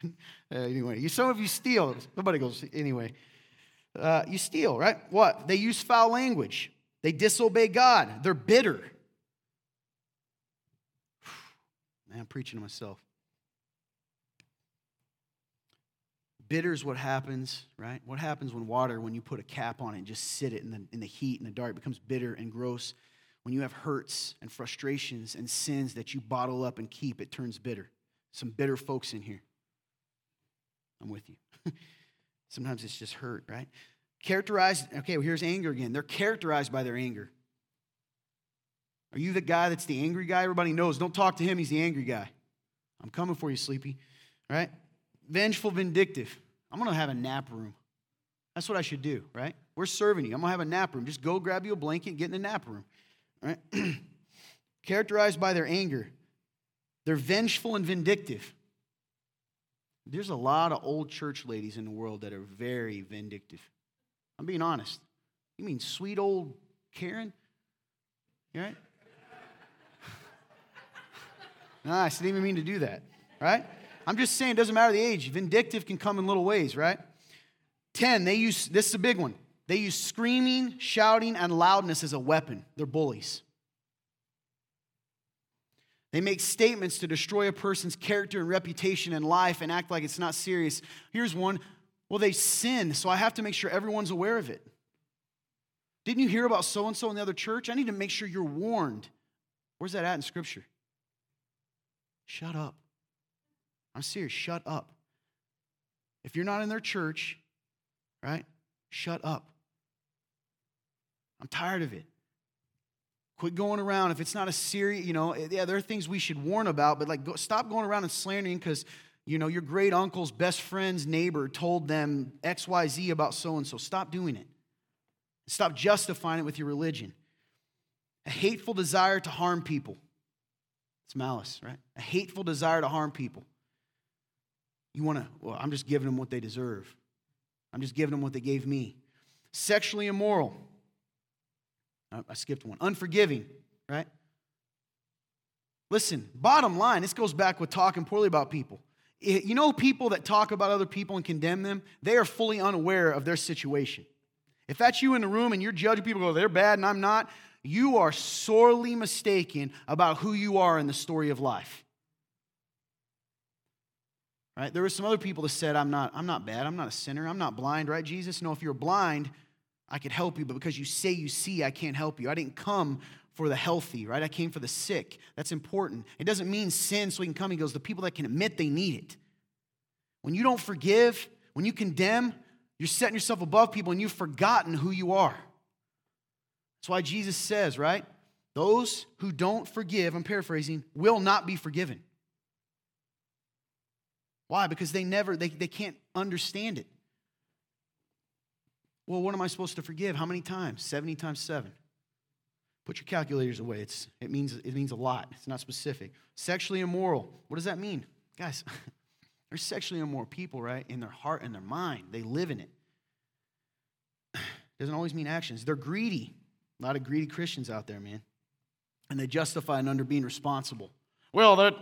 uh, anyway, you, some of you steal. Nobody goes, anyway. Uh, you steal, right? What? They use foul language. They disobey God. They're bitter. Man, I'm preaching to myself. Bitter is what happens, right? What happens when water, when you put a cap on it and just sit it in the, in the heat and the dark, becomes bitter and gross. When you have hurts and frustrations and sins that you bottle up and keep, it turns bitter. Some bitter folks in here. I'm with you. Sometimes it's just hurt, right? Characterized, okay, well, here's anger again. They're characterized by their anger. Are you the guy that's the angry guy? Everybody knows. Don't talk to him, he's the angry guy. I'm coming for you, sleepy. Right? Vengeful, vindictive. I'm going to have a nap room. That's what I should do, right? We're serving you. I'm going to have a nap room. Just go grab you a blanket and get in the nap room, right? characterized by their anger. They're vengeful and vindictive. There's a lot of old church ladies in the world that are very vindictive. I'm being honest. You mean sweet old Karen? You right? nice. I didn't even mean to do that, right? I'm just saying, it doesn't matter the age. Vindictive can come in little ways, right? 10, they use, this is a big one. They use screaming, shouting, and loudness as a weapon. They're bullies. They make statements to destroy a person's character and reputation and life and act like it's not serious. Here's one well, they sin, so I have to make sure everyone's aware of it. Didn't you hear about so and so in the other church? I need to make sure you're warned. Where's that at in Scripture? Shut up. I'm serious. Shut up. If you're not in their church, right? Shut up. I'm tired of it. Quit going around. If it's not a serious, you know, yeah, there are things we should warn about, but like, go, stop going around and slandering because, you know, your great uncle's best friend's neighbor told them XYZ about so and so. Stop doing it. Stop justifying it with your religion. A hateful desire to harm people. It's malice, right? A hateful desire to harm people. You want to, well, I'm just giving them what they deserve. I'm just giving them what they gave me. Sexually immoral. I skipped one. Unforgiving, right? Listen, bottom line, this goes back with talking poorly about people. You know, people that talk about other people and condemn them, they are fully unaware of their situation. If that's you in the room and you're judging people, go, they're bad and I'm not, you are sorely mistaken about who you are in the story of life. Right? There were some other people that said, I'm not, I'm not bad, I'm not a sinner, I'm not blind, right, Jesus? No, if you're blind, I could help you, but because you say you see, I can't help you. I didn't come for the healthy, right? I came for the sick. That's important. It doesn't mean sin so he can come. He goes, the people that can admit they need it. When you don't forgive, when you condemn, you're setting yourself above people and you've forgotten who you are. That's why Jesus says, right? Those who don't forgive, I'm paraphrasing, will not be forgiven. Why? Because they never, they, they can't understand it. Well, what am I supposed to forgive? How many times? 70 times 7. Put your calculators away. It's, it, means, it means a lot. It's not specific. Sexually immoral. What does that mean? Guys, they're sexually immoral people, right? In their heart and their mind. They live in it. Doesn't always mean actions. They're greedy. A lot of greedy Christians out there, man. And they justify it under being responsible. Well, that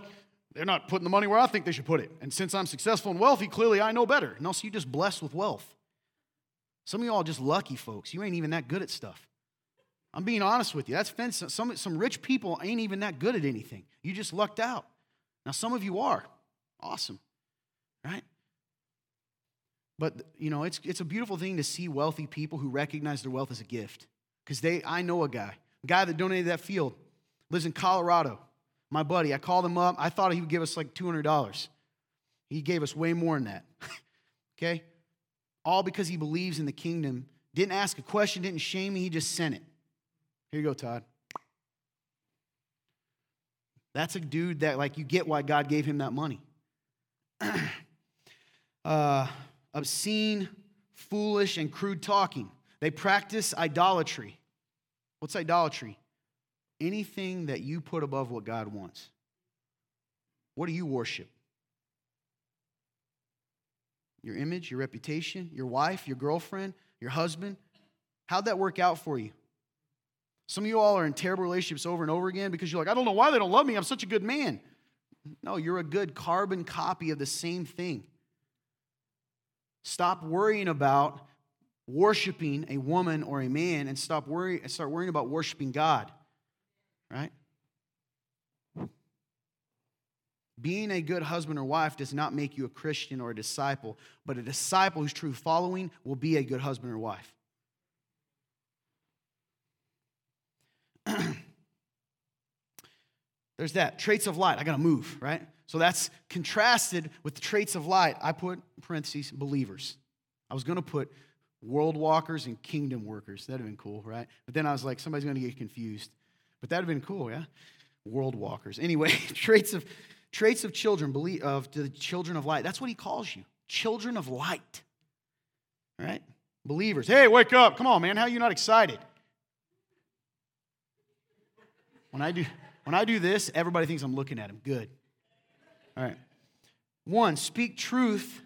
they're not putting the money where I think they should put it. And since I'm successful and wealthy, clearly I know better. No, so you just blessed with wealth. Some of you all just lucky folks. You ain't even that good at stuff. I'm being honest with you. That's fence. Some, some rich people ain't even that good at anything. You just lucked out. Now, some of you are. Awesome. Right? But, you know, it's, it's a beautiful thing to see wealthy people who recognize their wealth as a gift. Because they, I know a guy, a guy that donated that field, lives in Colorado. My buddy, I called him up. I thought he would give us like $200. He gave us way more than that. okay? All because he believes in the kingdom. Didn't ask a question, didn't shame me, he just sent it. Here you go, Todd. That's a dude that, like, you get why God gave him that money. uh, obscene, foolish, and crude talking. They practice idolatry. What's idolatry? Anything that you put above what God wants. What do you worship? Your image, your reputation, your wife, your girlfriend, your husband? How'd that work out for you? Some of you all are in terrible relationships over and over again because you're like, I don't know why they don't love me. I'm such a good man. No, you're a good carbon copy of the same thing. Stop worrying about worshiping a woman or a man and stop worry, start worrying about worshiping God. Right? Being a good husband or wife does not make you a Christian or a disciple, but a disciple who's true following will be a good husband or wife. There's that. Traits of light. I got to move, right? So that's contrasted with the traits of light. I put parentheses believers. I was going to put world walkers and kingdom workers. That'd have been cool, right? But then I was like, somebody's going to get confused. But that'd have been cool, yeah? World walkers. Anyway, traits of Traits of children, believe, of the children of light. That's what he calls you. Children of light. Right? Believers. Hey, wake up. Come on, man. How are you not excited? When I do When I do this, everybody thinks I'm looking at him. Good. All right. One, speak truth.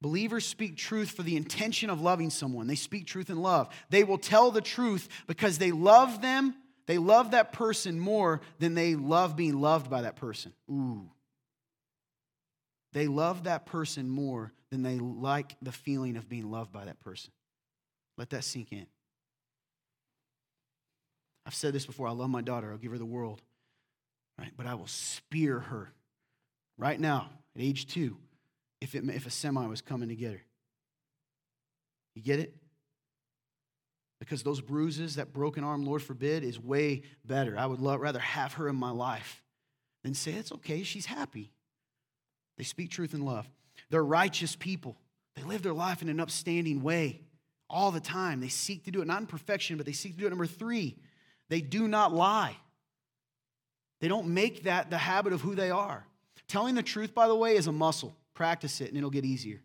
Believers speak truth for the intention of loving someone. They speak truth in love. They will tell the truth because they love them. They love that person more than they love being loved by that person. Ooh. They love that person more than they like the feeling of being loved by that person. Let that sink in. I've said this before. I love my daughter. I'll give her the world. Right? But I will spear her right now at age two if, it, if a semi was coming to get her. You get it? Because those bruises, that broken arm, Lord forbid, is way better. I would love, rather have her in my life than say, it's okay, she's happy. They speak truth in love. They're righteous people. They live their life in an upstanding way all the time. They seek to do it, not in perfection, but they seek to do it. Number three, they do not lie. They don't make that the habit of who they are. Telling the truth, by the way, is a muscle. Practice it and it'll get easier.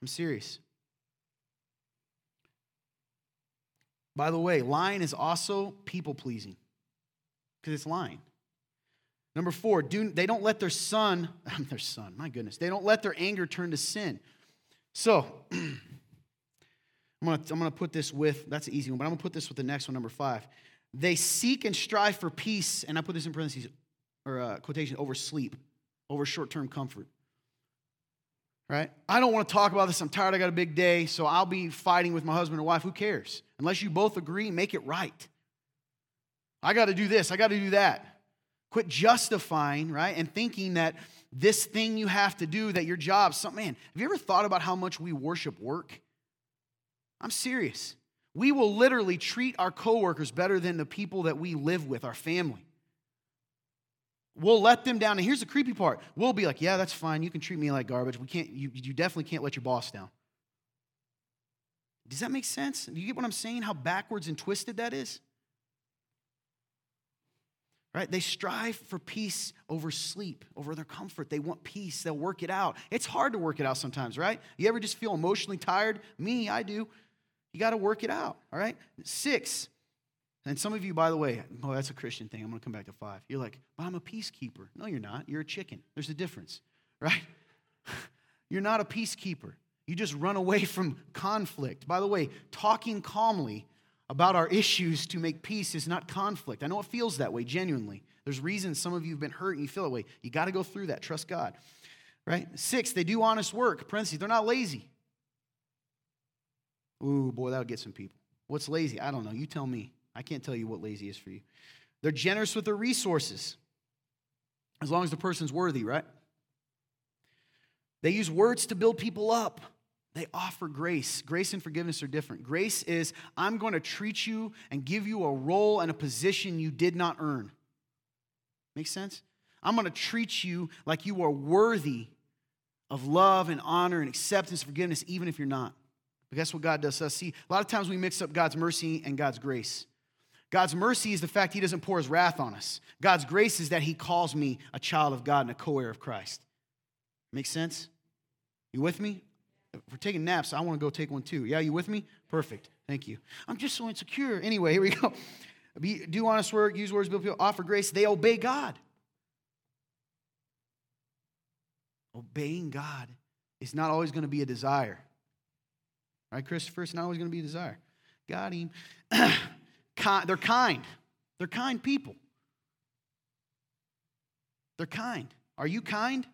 I'm serious. By the way, lying is also people pleasing because it's lying. Number four, do, they don't let their son, their son, my goodness, they don't let their anger turn to sin. So, I'm gonna, I'm gonna put this with, that's an easy one, but I'm gonna put this with the next one, number five. They seek and strive for peace, and I put this in parentheses or uh, quotation over sleep, over short term comfort. Right? I don't want to talk about this. I'm tired. I got a big day. So I'll be fighting with my husband or wife. Who cares? Unless you both agree, make it right. I got to do this. I got to do that. Quit justifying, right? And thinking that this thing you have to do, that your job, some man, have you ever thought about how much we worship work? I'm serious. We will literally treat our coworkers better than the people that we live with, our family. We'll let them down. And here's the creepy part. We'll be like, yeah, that's fine. You can treat me like garbage. We can't, you, you definitely can't let your boss down. Does that make sense? Do you get what I'm saying? How backwards and twisted that is? Right? They strive for peace over sleep, over their comfort. They want peace. They'll work it out. It's hard to work it out sometimes, right? You ever just feel emotionally tired? Me, I do. You got to work it out, all right? Six, and some of you, by the way, oh, that's a Christian thing. I'm going to come back to five. You're like, but I'm a peacekeeper. No, you're not. You're a chicken. There's a difference, right? you're not a peacekeeper. You just run away from conflict. By the way, talking calmly about our issues to make peace is not conflict. I know it feels that way, genuinely. There's reasons some of you have been hurt and you feel that way. You got to go through that. Trust God, right? Six, they do honest work. Parentheses, they're not lazy. Ooh, boy, that'll get some people. What's lazy? I don't know. You tell me. I can't tell you what lazy is for you. They're generous with their resources, as long as the person's worthy, right? They use words to build people up. They offer grace. Grace and forgiveness are different. Grace is, I'm going to treat you and give you a role and a position you did not earn. Make sense? I'm going to treat you like you are worthy of love and honor and acceptance, forgiveness, even if you're not. But guess what God does to us? See, a lot of times we mix up God's mercy and God's grace. God's mercy is the fact He doesn't pour His wrath on us. God's grace is that He calls me a child of God and a co heir of Christ. Make sense? You with me? If we're taking naps, I want to go take one too. Yeah, you with me? Perfect. Thank you. I'm just so insecure. Anyway, here we go. Be, do honest work, use words, build people, offer grace. They obey God. Obeying God is not always going to be a desire. Right, Christopher? It's not always going to be a desire. Got him. they're kind. They're kind people. They're kind. Are you kind?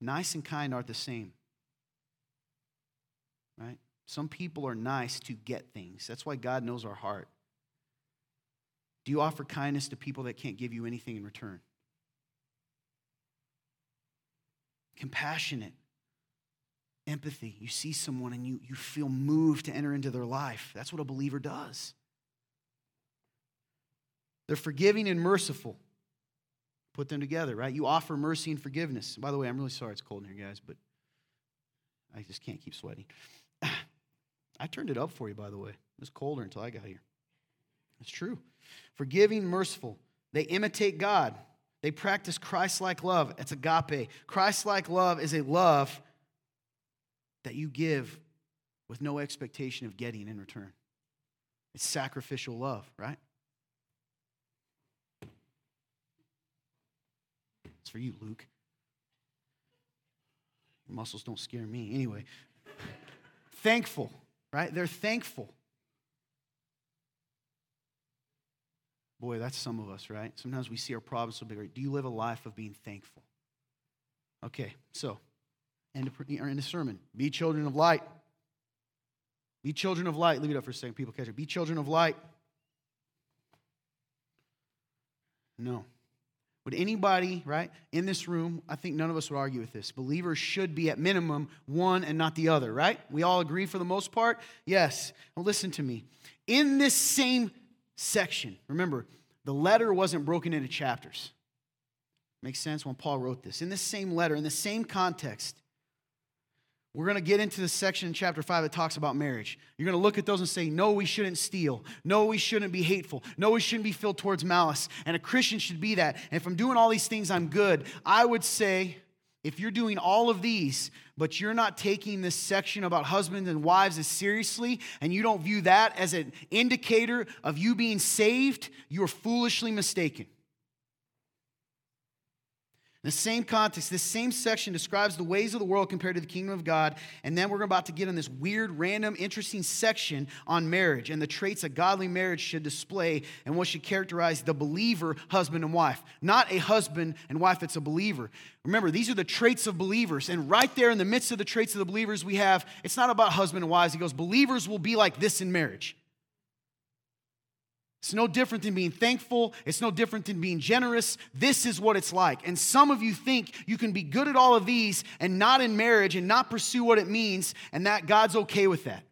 Nice and kind aren't the same. Right? Some people are nice to get things. That's why God knows our heart. Do you offer kindness to people that can't give you anything in return? Compassionate empathy. You see someone and you, you feel moved to enter into their life. That's what a believer does. They're forgiving and merciful. Put them together, right? You offer mercy and forgiveness. By the way, I'm really sorry it's cold in here, guys, but I just can't keep sweating. I turned it up for you, by the way. It was colder until I got here. It's true. Forgiving, merciful. They imitate God. They practice Christ like love. It's agape. Christ like love is a love that you give with no expectation of getting in return. It's sacrificial love, right? It's for you, Luke. Your muscles don't scare me. Anyway, thankful, right? They're thankful. Boy, that's some of us, right? Sometimes we see our problems so big. Do you live a life of being thankful? Okay, so of, end of sermon. Be children of light. Be children of light. Leave it up for a second. People catch it. Be children of light. No. Would anybody, right, in this room, I think none of us would argue with this. Believers should be at minimum one and not the other, right? We all agree for the most part? Yes. Well, listen to me. In this same section, remember, the letter wasn't broken into chapters. Makes sense when Paul wrote this. In this same letter, in the same context, we're going to get into the section in chapter 5 that talks about marriage. You're going to look at those and say, no, we shouldn't steal. No, we shouldn't be hateful. No, we shouldn't be filled towards malice. And a Christian should be that. And if I'm doing all these things, I'm good. I would say, if you're doing all of these, but you're not taking this section about husbands and wives as seriously, and you don't view that as an indicator of you being saved, you're foolishly mistaken the same context, this same section describes the ways of the world compared to the kingdom of God. And then we're about to get in this weird, random, interesting section on marriage and the traits a godly marriage should display and what should characterize the believer husband and wife. Not a husband and wife that's a believer. Remember, these are the traits of believers. And right there in the midst of the traits of the believers, we have it's not about husband and wives. He goes, believers will be like this in marriage. It's no different than being thankful. It's no different than being generous. This is what it's like. And some of you think you can be good at all of these and not in marriage and not pursue what it means, and that God's okay with that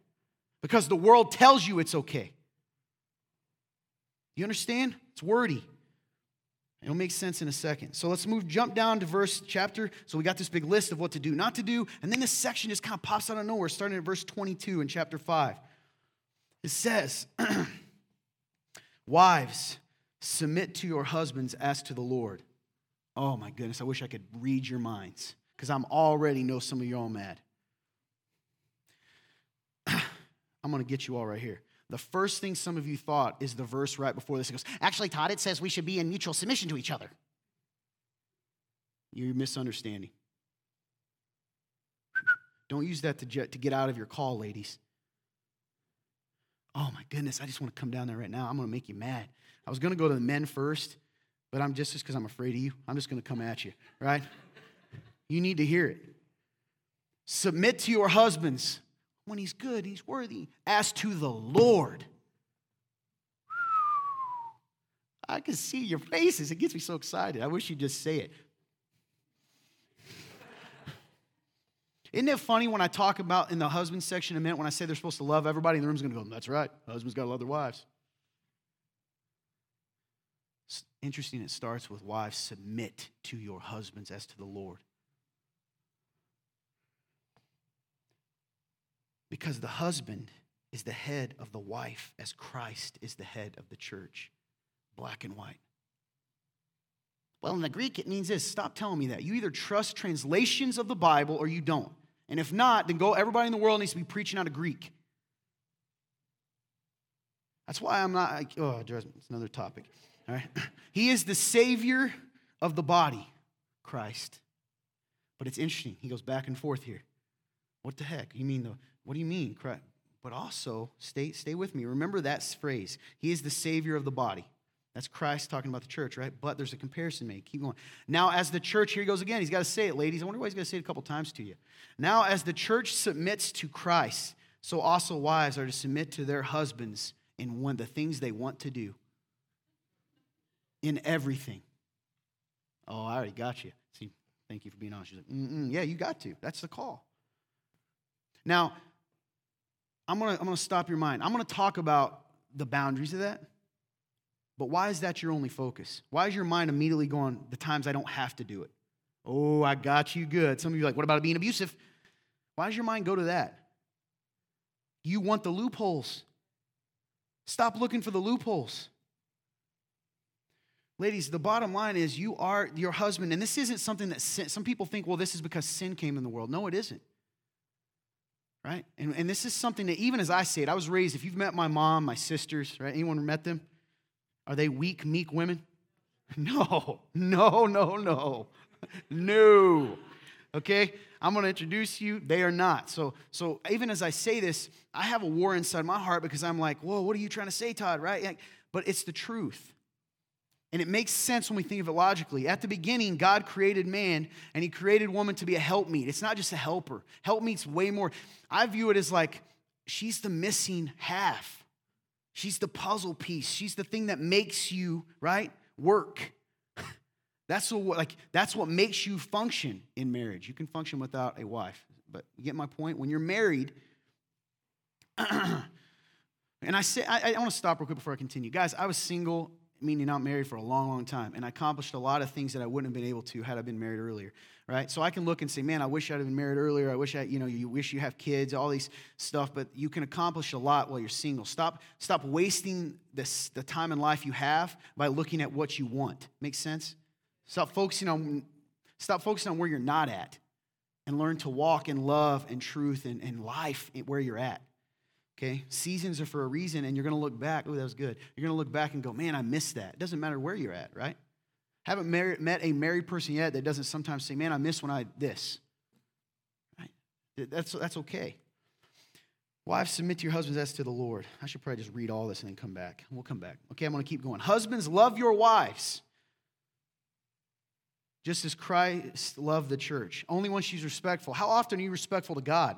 because the world tells you it's okay. You understand? It's wordy. It'll make sense in a second. So let's move, jump down to verse chapter. So we got this big list of what to do, not to do. And then this section just kind of pops out of nowhere, starting at verse 22 in chapter 5. It says, Wives, submit to your husbands as to the Lord. Oh my goodness, I wish I could read your minds because I'm already know some of you all mad. I'm going to get you all right here. The first thing some of you thought is the verse right before this. It goes, Actually, Todd, it says we should be in mutual submission to each other. You're misunderstanding. Don't use that to, to get out of your call, ladies. Oh my goodness, I just want to come down there right now. I'm going to make you mad. I was going to go to the men first, but I'm just because I'm afraid of you. I'm just going to come at you, right? You need to hear it. Submit to your husbands when he's good, he's worthy, as to the Lord. I can see your faces. It gets me so excited. I wish you'd just say it. Isn't it funny when I talk about in the husband section a minute when I say they're supposed to love everybody in the room's going to go, that's right. Husbands got to love their wives. It's interesting, it starts with wives submit to your husbands as to the Lord. Because the husband is the head of the wife as Christ is the head of the church. Black and white. Well, in the Greek, it means this. Stop telling me that. You either trust translations of the Bible or you don't. And if not, then go, everybody in the world needs to be preaching out of Greek. That's why I'm not, oh, it's another topic. All right. He is the Savior of the body, Christ. But it's interesting. He goes back and forth here. What the heck? You mean the, what do you mean? But also, stay, stay with me. Remember that phrase. He is the Savior of the body. That's Christ talking about the church, right? But there's a comparison made. Keep going. Now, as the church, here he goes again. He's got to say it, ladies. I wonder why he's going to say it a couple times to you. Now, as the church submits to Christ, so also wives are to submit to their husbands in one the things they want to do. In everything. Oh, I already got you. See, thank you for being honest. She's like, yeah, you got to. That's the call. Now, I'm gonna I'm gonna stop your mind. I'm gonna talk about the boundaries of that. But why is that your only focus? Why is your mind immediately going, the times I don't have to do it? Oh, I got you good. Some of you are like, what about being abusive? Why does your mind go to that? You want the loopholes. Stop looking for the loopholes. Ladies, the bottom line is you are your husband, and this isn't something that sin, some people think, well, this is because sin came in the world. No, it isn't. Right? And, and this is something that even as I say it, I was raised, if you've met my mom, my sisters, right? Anyone met them? Are they weak, meek women? No, no, no, no, no. Okay, I'm going to introduce you. They are not. So, so even as I say this, I have a war inside my heart because I'm like, whoa, what are you trying to say, Todd? Right? But it's the truth. And it makes sense when we think of it logically. At the beginning, God created man and he created woman to be a helpmeet. It's not just a helper. Helpmeet's way more. I view it as like she's the missing half. She's the puzzle piece. She's the thing that makes you, right, work. That's what, like, that's what makes you function in marriage. You can function without a wife. But you get my point? When you're married, and I say, I, I want to stop real quick before I continue. Guys, I was single meaning not married for a long, long time. And I accomplished a lot of things that I wouldn't have been able to had I been married earlier, right? So I can look and say, man, I wish I'd have been married earlier. I wish I, you know, you wish you have kids, all these stuff, but you can accomplish a lot while you're single. Stop, stop wasting this, the time in life you have by looking at what you want. Make sense? Stop focusing on, stop focusing on where you're not at and learn to walk in love and truth and, and life where you're at. Okay? Seasons are for a reason, and you're going to look back. Oh, that was good. You're going to look back and go, man, I missed that. It doesn't matter where you're at, right? Haven't met a married person yet that doesn't sometimes say, man, I miss when I this. Right? That's, that's okay. Wives, submit to your husbands as to the Lord. I should probably just read all this and then come back. We'll come back. Okay, I'm going to keep going. Husbands, love your wives just as Christ loved the church, only when she's respectful. How often are you respectful to God?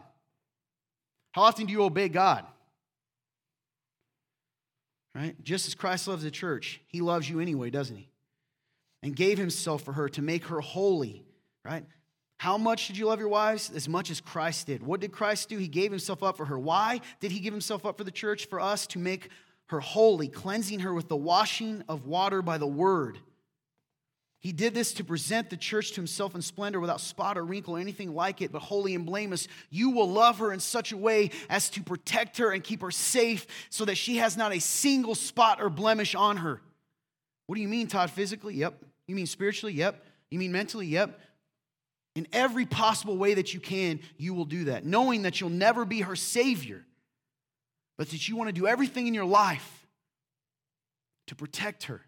How often do you obey God? Right? Just as Christ loves the church, he loves you anyway, doesn't he? And gave himself for her to make her holy, right? How much did you love your wives? As much as Christ did. What did Christ do? He gave himself up for her. Why did he give himself up for the church? For us to make her holy, cleansing her with the washing of water by the word he did this to present the church to himself in splendor without spot or wrinkle or anything like it, but holy and blameless. You will love her in such a way as to protect her and keep her safe so that she has not a single spot or blemish on her. What do you mean, Todd? Physically? Yep. You mean spiritually? Yep. You mean mentally? Yep. In every possible way that you can, you will do that, knowing that you'll never be her savior, but that you want to do everything in your life to protect her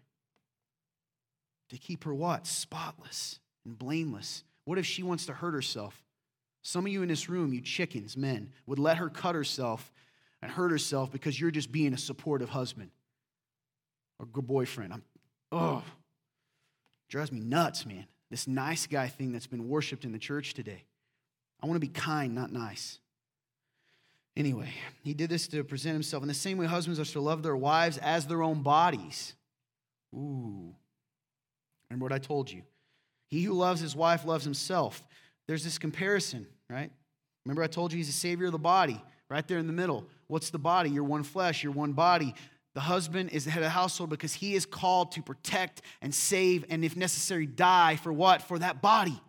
to keep her what? Spotless and blameless. What if she wants to hurt herself? Some of you in this room, you chickens, men, would let her cut herself and hurt herself because you're just being a supportive husband or good boyfriend. I'm, oh, drives me nuts, man. This nice guy thing that's been worshiped in the church today. I want to be kind, not nice. Anyway, he did this to present himself. In the same way, husbands are to love their wives as their own bodies. Ooh, Remember what I told you. He who loves his wife loves himself. There's this comparison, right? Remember, I told you he's the savior of the body, right there in the middle. What's the body? You're one flesh, you're one body. The husband is the head of the household because he is called to protect and save and, if necessary, die for what? For that body.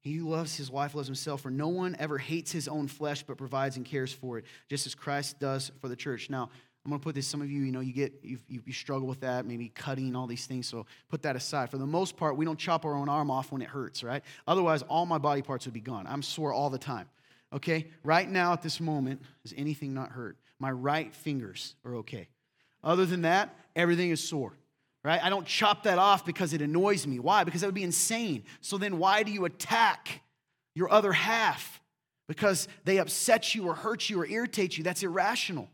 He who loves his wife loves himself, for no one ever hates his own flesh but provides and cares for it, just as Christ does for the church. Now, I'm going to put this, some of you, you know, you get, you, you struggle with that, maybe cutting, all these things, so put that aside. For the most part, we don't chop our own arm off when it hurts, right? Otherwise, all my body parts would be gone. I'm sore all the time, okay? Right now, at this moment, is anything not hurt? My right fingers are okay. Other than that, everything is sore, right? I don't chop that off because it annoys me. Why? Because that would be insane. So then, why do you attack your other half? Because they upset you or hurt you or irritate you. That's irrational.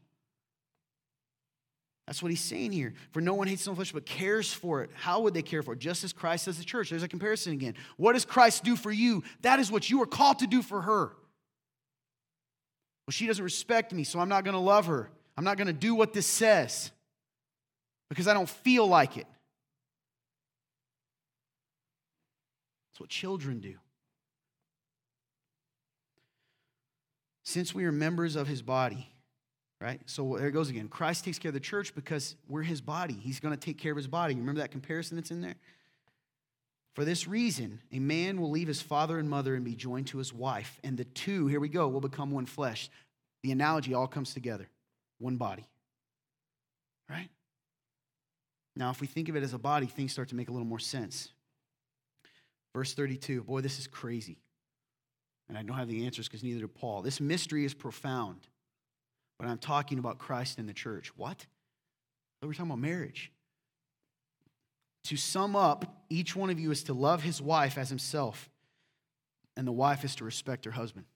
That's what he's saying here. For no one hates his own flesh, but cares for it. How would they care for it? Just as Christ does the church. There's a comparison again. What does Christ do for you? That is what you are called to do for her. Well, she doesn't respect me, so I'm not going to love her. I'm not going to do what this says because I don't feel like it. That's what children do. Since we are members of his body, right? So there it goes again. Christ takes care of the church because we're his body. He's going to take care of his body. Remember that comparison that's in there? For this reason, a man will leave his father and mother and be joined to his wife, and the two, here we go, will become one flesh. The analogy all comes together one body, right? Now, if we think of it as a body, things start to make a little more sense. Verse 32, boy, this is crazy. And I don't have the answers because neither did Paul. This mystery is profound but I'm talking about Christ and the church. What? We're talking about marriage. To sum up, each one of you is to love his wife as himself, and the wife is to respect her husband.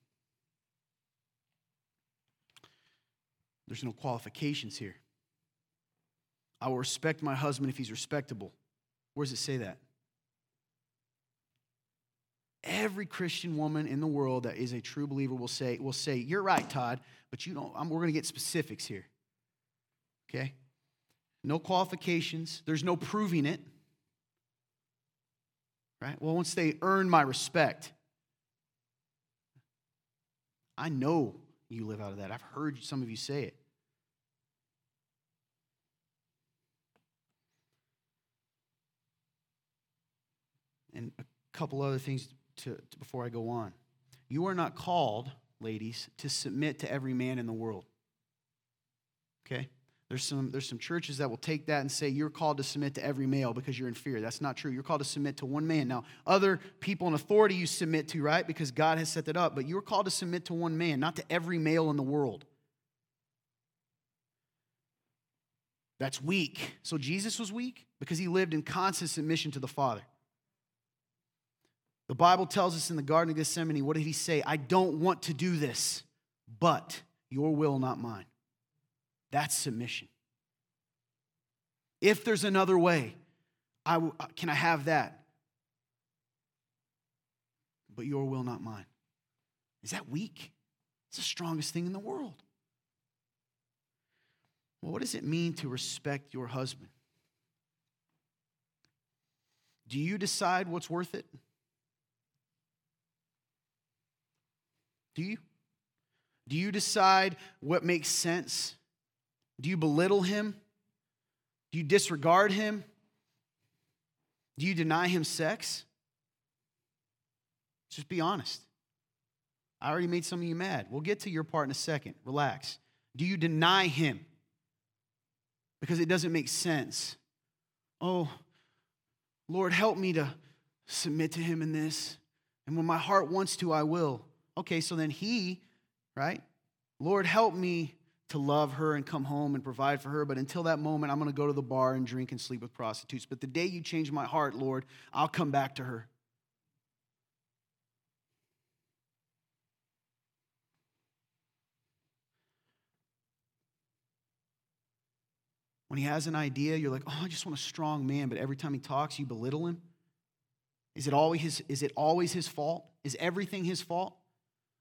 There's no qualifications here. I will respect my husband if he's respectable. Where does it say that? Every Christian woman in the world that is a true believer will say, will say, You're right, Todd, but you don't, I'm, we're going to get specifics here. Okay? No qualifications, there's no proving it. Right? Well, once they earn my respect, I know you live out of that. I've heard some of you say it. And a couple other things to, to, before I go on. You are not called, ladies, to submit to every man in the world. Okay? There's some, there's some churches that will take that and say you're called to submit to every male because you're in fear. That's not true. You're called to submit to one man. Now, other people in authority you submit to, right? Because God has set that up. But you're called to submit to one man, not to every male in the world. That's weak. So Jesus was weak because he lived in constant submission to the Father. The Bible tells us in the Garden of Gethsemane, what did he say? I don't want to do this, but your will, not mine. That's submission. If there's another way, I w- uh, can I have that? But your will, not mine. Is that weak? It's the strongest thing in the world. Well, what does it mean to respect your husband? Do you decide what's worth it? Do you? Do you decide what makes sense? Do you belittle him? Do you disregard him? Do you deny him sex? Just be honest. I already made some of you mad. We'll get to your part in a second. Relax. Do you deny him? Because it doesn't make sense. Oh, Lord, help me to submit to him in this. And when my heart wants to, I will. Okay, so then he, right? Lord, help me to love her and come home and provide for her. But until that moment, I'm going to go to the bar and drink and sleep with prostitutes. But the day you change my heart, Lord, I'll come back to her. When he has an idea, you're like, oh, I just want a strong man. But every time he talks, you belittle him. Is it always his, is it always his fault? Is everything his fault?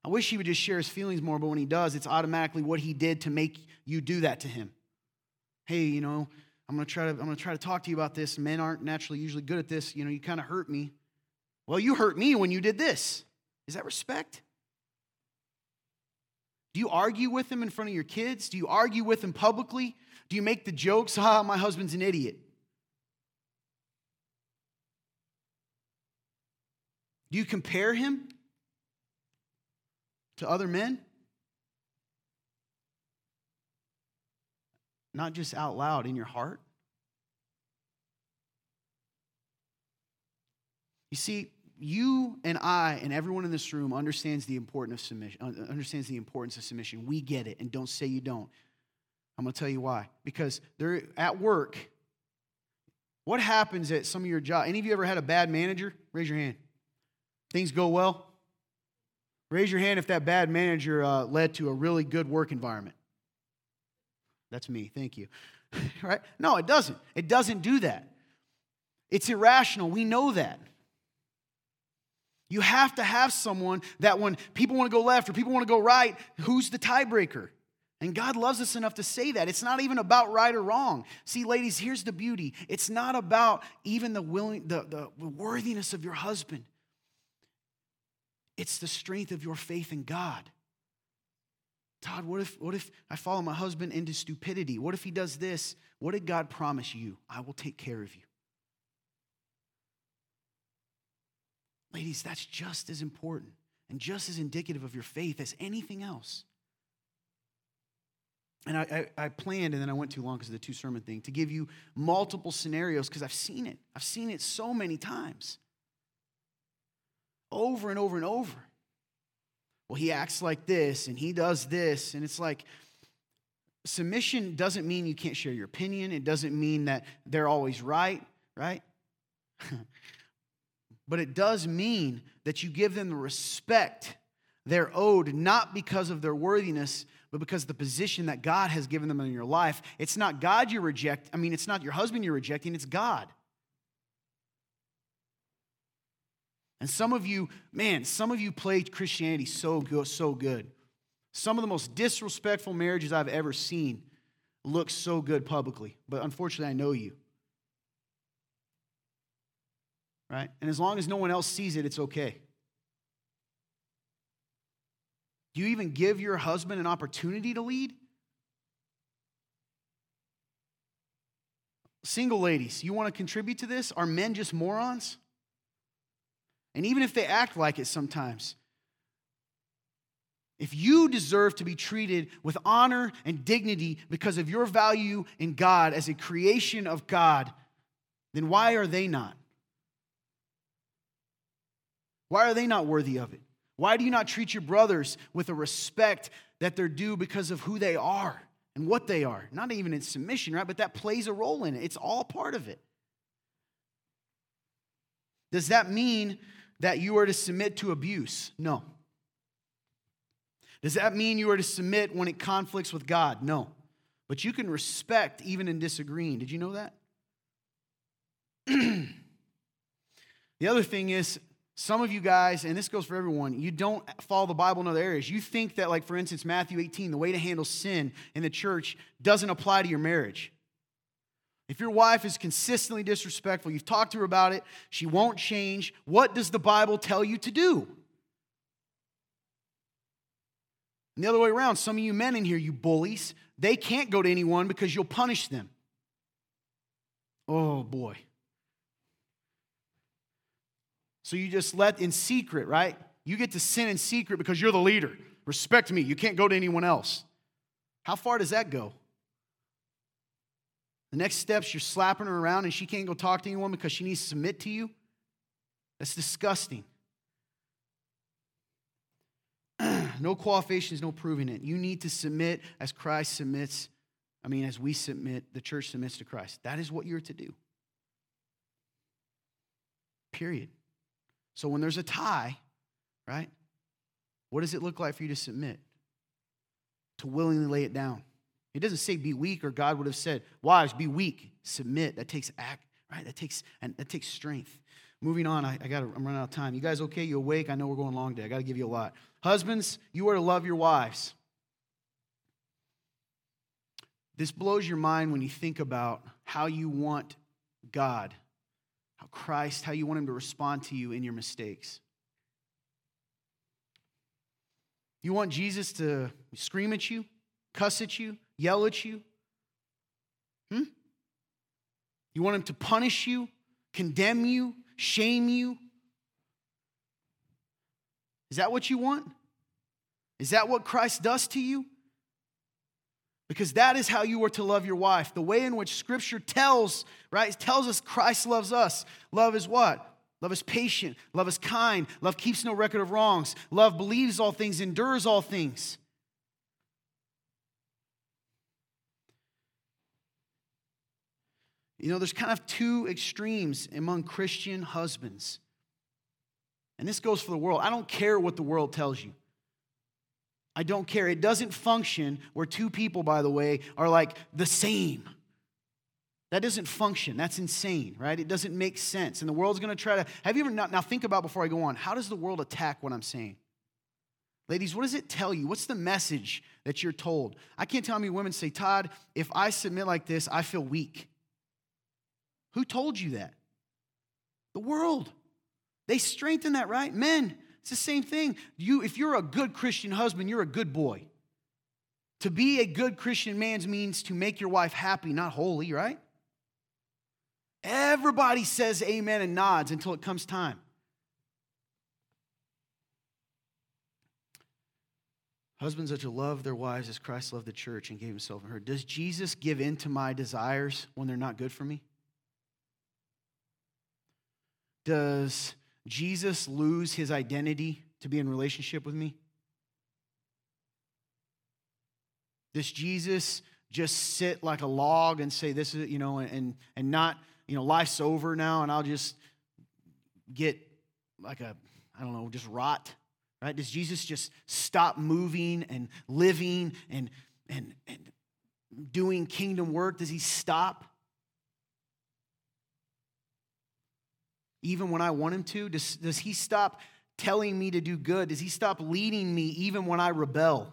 I wish he would just share his feelings more, but when he does, it's automatically what he did to make you do that to him. Hey, you know, I'm gonna try to I'm gonna try to talk to you about this. Men aren't naturally usually good at this. You know, you kind of hurt me. Well, you hurt me when you did this. Is that respect? Do you argue with him in front of your kids? Do you argue with him publicly? Do you make the jokes, ah, my husband's an idiot? Do you compare him? To other men? Not just out loud in your heart? You see, you and I and everyone in this room understands the importance of submission, uh, understands the importance of submission. We get it, and don't say you don't. I'm going to tell you why. Because they're at work. What happens at some of your job? Any of you ever had a bad manager? Raise your hand. Things go well? Raise your hand if that bad manager uh, led to a really good work environment. That's me, thank you. right? No, it doesn't. It doesn't do that. It's irrational. We know that. You have to have someone that when people want to go left or people want to go right, who's the tiebreaker? And God loves us enough to say that. It's not even about right or wrong. See, ladies, here's the beauty. It's not about even the willing the, the worthiness of your husband. It's the strength of your faith in God. Todd, what if, what if I follow my husband into stupidity? What if he does this? What did God promise you? I will take care of you. Ladies, that's just as important and just as indicative of your faith as anything else. And I, I, I planned, and then I went too long because of the two sermon thing, to give you multiple scenarios because I've seen it. I've seen it so many times over and over and over. Well, he acts like this and he does this. And it's like, submission doesn't mean you can't share your opinion. It doesn't mean that they're always right, right? but it does mean that you give them the respect they're owed, not because of their worthiness, but because of the position that God has given them in your life. It's not God you reject. I mean, it's not your husband you're rejecting, it's God. And some of you, man, some of you play Christianity so good, so good. Some of the most disrespectful marriages I've ever seen look so good publicly, but unfortunately, I know you. Right? And as long as no one else sees it, it's okay. Do you even give your husband an opportunity to lead? Single ladies, you want to contribute to this? Are men just morons? And even if they act like it sometimes, if you deserve to be treated with honor and dignity because of your value in God as a creation of God, then why are they not? Why are they not worthy of it? Why do you not treat your brothers with a respect that they're due because of who they are and what they are? Not even in submission, right? But that plays a role in it. It's all part of it. Does that mean that you are to submit to abuse? No. Does that mean you are to submit when it conflicts with God? No. But you can respect even in disagreeing. Did you know that? the other thing is, some of you guys, and this goes for everyone, you don't follow the Bible in other areas. You think that, like, for instance, Matthew 18, the way to handle sin in the church doesn't apply to your marriage. If your wife is consistently disrespectful, you've talked to her about it, she won't change, what does the Bible tell you to do? And the other way around, some of you men in here, you bullies, they can't go to anyone because you'll punish them. Oh boy. So you just let in secret, right? You get to sin in secret because you're the leader. Respect me. You can't go to anyone else. How far does that go? The next steps, you're slapping her around and she can't go talk to anyone because she needs to submit to you. That's disgusting. no qualifications, no proving it. You need to submit as Christ submits. I mean, as we submit, the church submits to Christ. That is what you're to do. Period. So when there's a tie, right, what does it look like for you to submit? To willingly lay it down. It doesn't say be weak, or God would have said, wives, be weak, submit. That takes act, right? That takes and that takes strength. Moving on, I, I got I'm running out of time. You guys okay? You awake? I know we're going long day. I got to give you a lot. Husbands, you are to love your wives. This blows your mind when you think about how you want God how Christ, how you want him to respond to you in your mistakes. You want Jesus to scream at you, cuss at you, yell at you? Hmm? You want him to punish you, condemn you, shame you? Is that what you want? Is that what Christ does to you? Because that is how you are to love your wife. The way in which Scripture tells, right, tells us Christ loves us. Love is what? Love is patient. Love is kind. Love keeps no record of wrongs. Love believes all things, endures all things. You know, there's kind of two extremes among Christian husbands. And this goes for the world. I don't care what the world tells you. I don't care. It doesn't function where two people, by the way, are like the same. That doesn't function. That's insane, right? It doesn't make sense. And the world's going to try to. Have you ever, now think about before I go on, how does the world attack what I'm saying? Ladies, what does it tell you? What's the message that you're told? I can't tell me women say, Todd, if I submit like this, I feel weak. Who told you that? The world. They strengthen that, right? Men, it's the same thing. You, if you're a good Christian husband, you're a good boy. To be a good Christian man means to make your wife happy, not holy, right? Everybody says amen and nods until it comes time. Husbands are to love their wives as Christ loved the church and gave himself for her. Does Jesus give in to my desires when they're not good for me? Does Jesus lose his identity to be in relationship with me? Does Jesus just sit like a log and say, this is, you know, and, and not, you know, life's over now and I'll just get like a, I don't know, just rot, right? Does Jesus just stop moving and living and, and, and doing kingdom work? Does he stop? Even when I want him to? Does, does he stop telling me to do good? Does he stop leading me even when I rebel?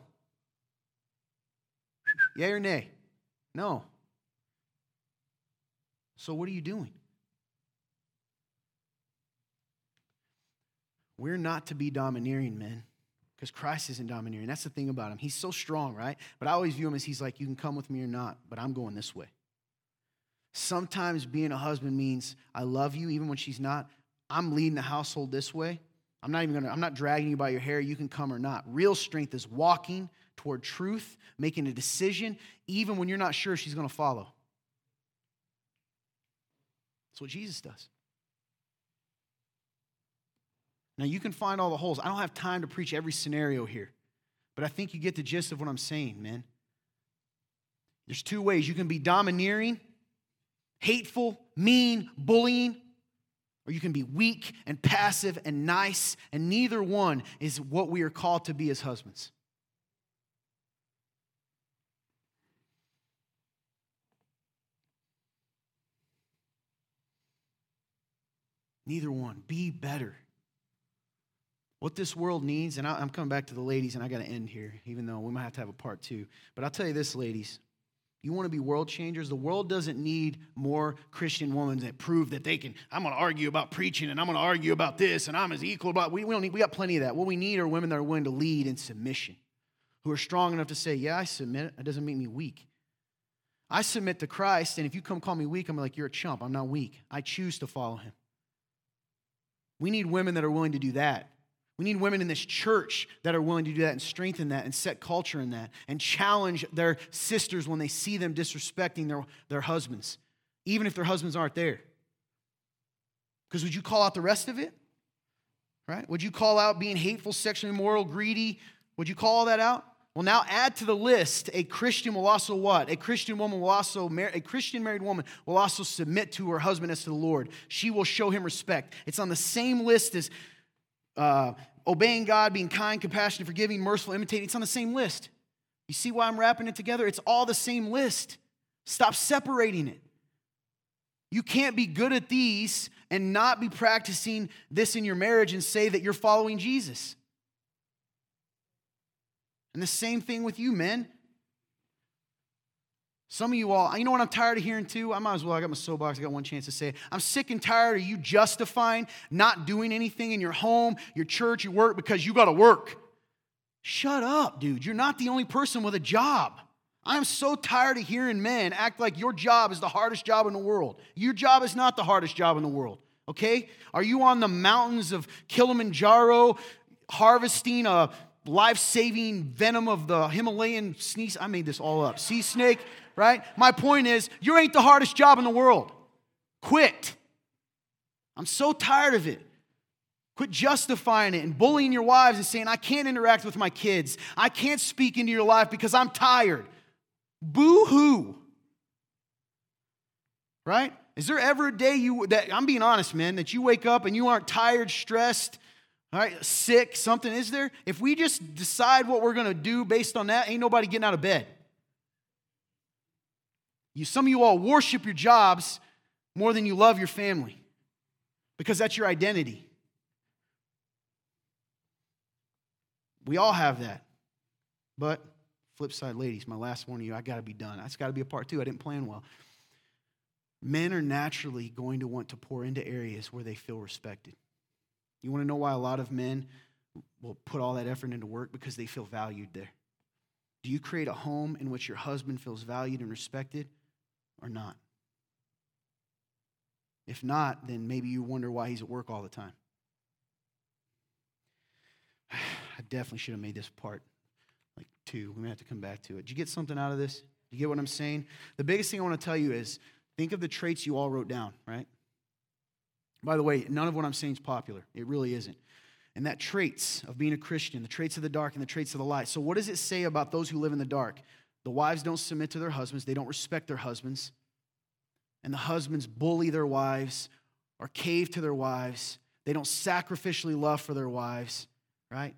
Yay or nay? No. So, what are you doing? We're not to be domineering men because Christ isn't domineering. That's the thing about him. He's so strong, right? But I always view him as he's like, you can come with me or not, but I'm going this way. Sometimes being a husband means I love you even when she's not. I'm leading the household this way. I'm not even gonna, I'm not dragging you by your hair. You can come or not. Real strength is walking toward truth, making a decision, even when you're not sure she's gonna follow. That's what Jesus does. Now, you can find all the holes. I don't have time to preach every scenario here, but I think you get the gist of what I'm saying, man. There's two ways you can be domineering, hateful, mean, bullying, or you can be weak and passive and nice, and neither one is what we are called to be as husbands. Neither one. Be better. What this world needs, and I'm coming back to the ladies, and I got to end here, even though we might have to have a part two. But I'll tell you this, ladies. You want to be world changers? The world doesn't need more Christian women that prove that they can. I'm going to argue about preaching and I'm going to argue about this and I'm as equal about. We, we don't need, we got plenty of that. What we need are women that are willing to lead in submission, who are strong enough to say, Yeah, I submit. It doesn't make me weak. I submit to Christ, and if you come call me weak, I'm like, You're a chump. I'm not weak. I choose to follow him. We need women that are willing to do that. We need women in this church that are willing to do that and strengthen that and set culture in that and challenge their sisters when they see them disrespecting their, their husbands, even if their husbands aren't there. Because would you call out the rest of it? Right? Would you call out being hateful, sexually immoral, greedy? Would you call all that out? Well, now add to the list a Christian will also what? A Christian woman will also, a Christian married woman will also submit to her husband as to the Lord. She will show him respect. It's on the same list as uh, obeying God, being kind, compassionate, forgiving, merciful, imitating. It's on the same list. You see why I'm wrapping it together? It's all the same list. Stop separating it. You can't be good at these and not be practicing this in your marriage and say that you're following Jesus. And the same thing with you, men. Some of you all, you know what I'm tired of hearing too? I might as well, I got my soapbox, I got one chance to say it. I'm sick and tired of you justifying not doing anything in your home, your church, your work because you got to work. Shut up, dude. You're not the only person with a job. I'm so tired of hearing men act like your job is the hardest job in the world. Your job is not the hardest job in the world, okay? Are you on the mountains of Kilimanjaro harvesting a life saving venom of the Himalayan sneeze? I made this all up. Sea snake? Right? My point is, you ain't the hardest job in the world. Quit. I'm so tired of it. Quit justifying it and bullying your wives and saying, I can't interact with my kids. I can't speak into your life because I'm tired. Boo hoo. Right? Is there ever a day you that I'm being honest, man, that you wake up and you aren't tired, stressed, all right, sick, something is there? If we just decide what we're gonna do based on that, ain't nobody getting out of bed. You, some of you all worship your jobs more than you love your family because that's your identity. We all have that. But, flip side, ladies, my last of you, I got to be done. That's got to be a part two. I didn't plan well. Men are naturally going to want to pour into areas where they feel respected. You want to know why a lot of men will put all that effort into work? Because they feel valued there. Do you create a home in which your husband feels valued and respected? Or not? If not, then maybe you wonder why he's at work all the time. I definitely should have made this part like two. We may have to come back to it. Did you get something out of this? Do You get what I'm saying? The biggest thing I want to tell you is think of the traits you all wrote down, right? By the way, none of what I'm saying is popular. It really isn't. And that traits of being a Christian, the traits of the dark and the traits of the light. So, what does it say about those who live in the dark? The wives don't submit to their husbands, they don't respect their husbands. And the husbands bully their wives or cave to their wives. They don't sacrificially love for their wives, right?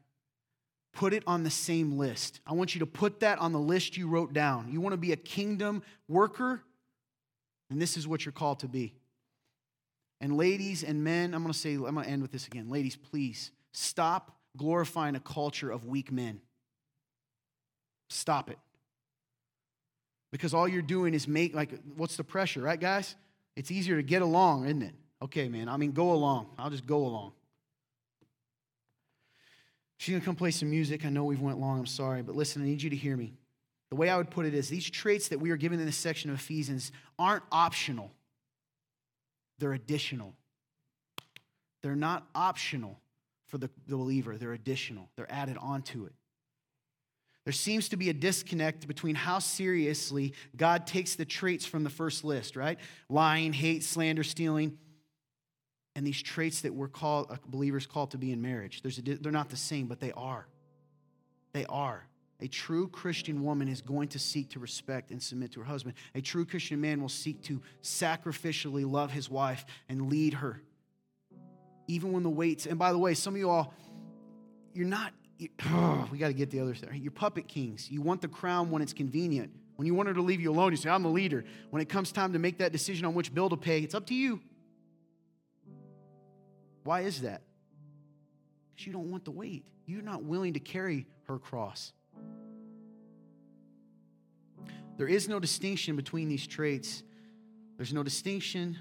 Put it on the same list. I want you to put that on the list you wrote down. You want to be a kingdom worker? And this is what you're called to be. And ladies and men, I'm going to say, I'm going to end with this again. Ladies, please stop glorifying a culture of weak men. Stop it. Because all you're doing is make, like, what's the pressure, right, guys? It's easier to get along, isn't it? Okay, man, I mean, go along. I'll just go along. She's gonna come play some music. I know we've went long, I'm sorry, but listen, I need you to hear me. The way I would put it is these traits that we are given in this section of Ephesians aren't optional, they're additional. They're not optional for the, the believer, they're additional, they're added onto it. There seems to be a disconnect between how seriously God takes the traits from the first list, right? Lying, hate, slander, stealing, and these traits that we're called, uh, believers called to be in marriage. A, they're not the same, but they are. They are. A true Christian woman is going to seek to respect and submit to her husband. A true Christian man will seek to sacrificially love his wife and lead her. Even when the weights, and by the way, some of you all, you're not oh, we got to get the other side. You're puppet kings. You want the crown when it's convenient. When you want her to leave you alone, you say, I'm the leader. When it comes time to make that decision on which bill to pay, it's up to you. Why is that? Because you don't want the weight. You're not willing to carry her cross. There is no distinction between these traits. There's no distinction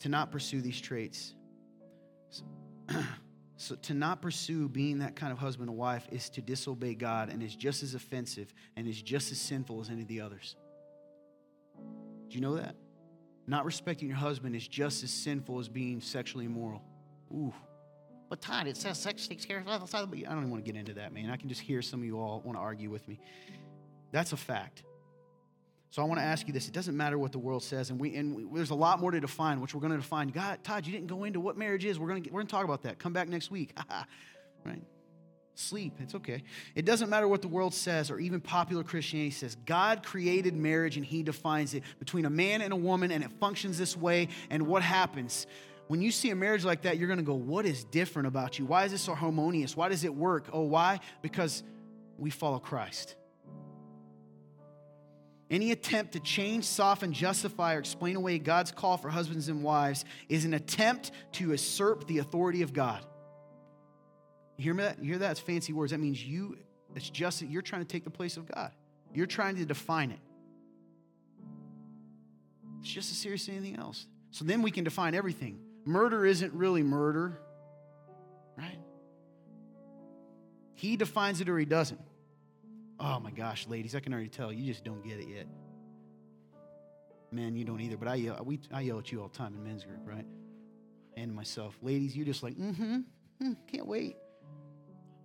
to not pursue these traits. So to not pursue being that kind of husband or wife is to disobey God and is just as offensive and is just as sinful as any of the others. Do you know that? Not respecting your husband is just as sinful as being sexually immoral. Ooh. But Todd, it says sex takes care of. I don't even want to get into that, man. I can just hear some of you all want to argue with me. That's a fact. So I want to ask you this. It doesn't matter what the world says, and, we, and we, there's a lot more to define, which we're going to define. God, Todd, you didn't go into what marriage is. We're going to, we're going to talk about that. Come back next week. right? Sleep. It's okay. It doesn't matter what the world says or even popular Christianity says. God created marriage and He defines it between a man and a woman, and it functions this way. And what happens? When you see a marriage like that, you're going to go, What is different about you? Why is this so harmonious? Why does it work? Oh, why? Because we follow Christ. Any attempt to change, soften, justify, or explain away God's call for husbands and wives is an attempt to usurp the authority of God. You hear that? You hear that? It's fancy words. That means you, it's just that you're trying to take the place of God. You're trying to define it. It's just as serious as anything else. So then we can define everything. Murder isn't really murder, right? He defines it or he doesn't. Oh my gosh, ladies, I can already tell you just don't get it yet. Men, you don't either, but I yell, we, I yell at you all the time in men's group, right? And myself. Ladies, you're just like, mm-hmm, mm, can't wait.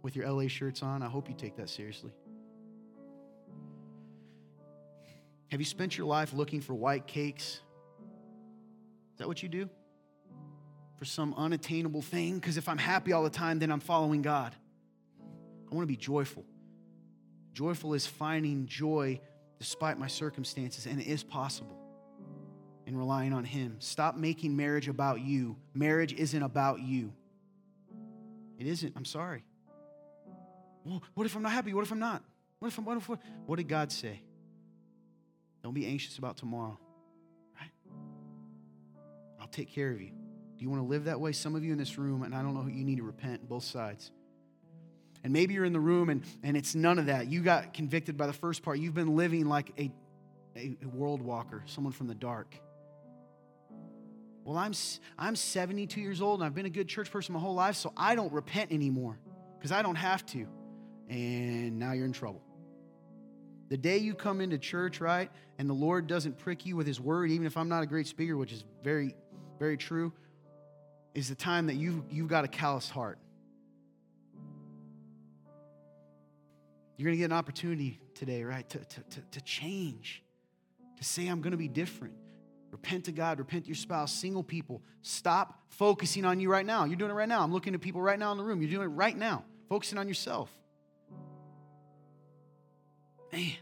With your LA shirts on, I hope you take that seriously. Have you spent your life looking for white cakes? Is that what you do? For some unattainable thing? Because if I'm happy all the time, then I'm following God. I want to be joyful. Joyful is finding joy despite my circumstances, and it is possible in relying on Him. Stop making marriage about you. Marriage isn't about you. It isn't. I'm sorry. What if I'm not happy? What if I'm not? What if I'm, what if, what, what did God say? Don't be anxious about tomorrow, right? I'll take care of you. Do you want to live that way? Some of you in this room, and I don't know who you need to repent, both sides. And maybe you're in the room and, and it's none of that. You got convicted by the first part. You've been living like a, a, a world walker, someone from the dark. Well, I'm, I'm 72 years old and I've been a good church person my whole life, so I don't repent anymore because I don't have to. And now you're in trouble. The day you come into church, right, and the Lord doesn't prick you with His word, even if I'm not a great speaker, which is very, very true, is the time that you've, you've got a callous heart. You're going to get an opportunity today, right, to, to, to, to change, to say, I'm going to be different. Repent to God, repent to your spouse, single people. Stop focusing on you right now. You're doing it right now. I'm looking at people right now in the room. You're doing it right now, focusing on yourself. Man.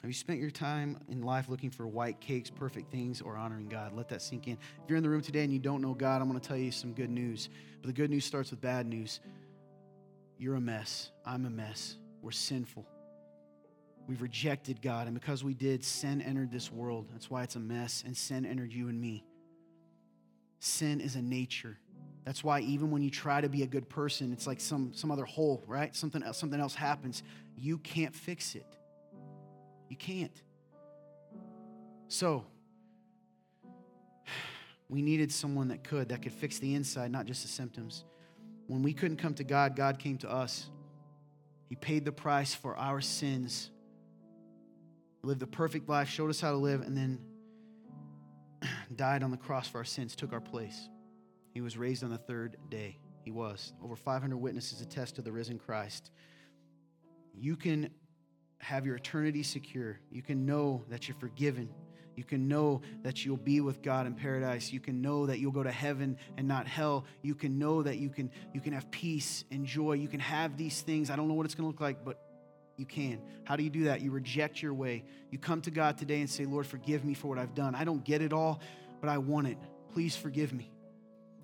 Have you spent your time in life looking for white cakes, perfect things, or honoring God? Let that sink in. If you're in the room today and you don't know God, I'm going to tell you some good news. But the good news starts with bad news. You're a mess. I'm a mess. We're sinful. We've rejected God. And because we did, sin entered this world. That's why it's a mess. And sin entered you and me. Sin is a nature. That's why even when you try to be a good person, it's like some, some other hole, right? Something else, something else happens. You can't fix it. You can't. So, we needed someone that could, that could fix the inside, not just the symptoms. When we couldn't come to God, God came to us. He paid the price for our sins, lived a perfect life, showed us how to live, and then died on the cross for our sins, took our place. He was raised on the third day. He was. Over 500 witnesses attest to the risen Christ. You can have your eternity secure. You can know that you're forgiven. You can know that you'll be with God in paradise. You can know that you'll go to heaven and not hell. You can know that you can you can have peace and joy. You can have these things. I don't know what it's going to look like, but you can. How do you do that? You reject your way. You come to God today and say, "Lord, forgive me for what I've done. I don't get it all, but I want it. Please forgive me."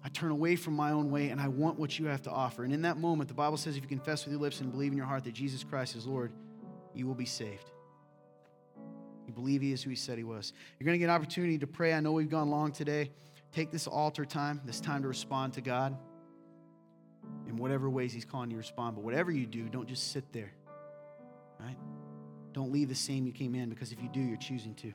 I turn away from my own way and I want what you have to offer. And in that moment, the Bible says if you confess with your lips and believe in your heart that Jesus Christ is Lord, you will be saved. You believe He is who He said He was. You're going to get an opportunity to pray. I know we've gone long today. Take this altar time, this time to respond to God in whatever ways He's calling you to respond. But whatever you do, don't just sit there, right? Don't leave the same you came in because if you do, you're choosing to.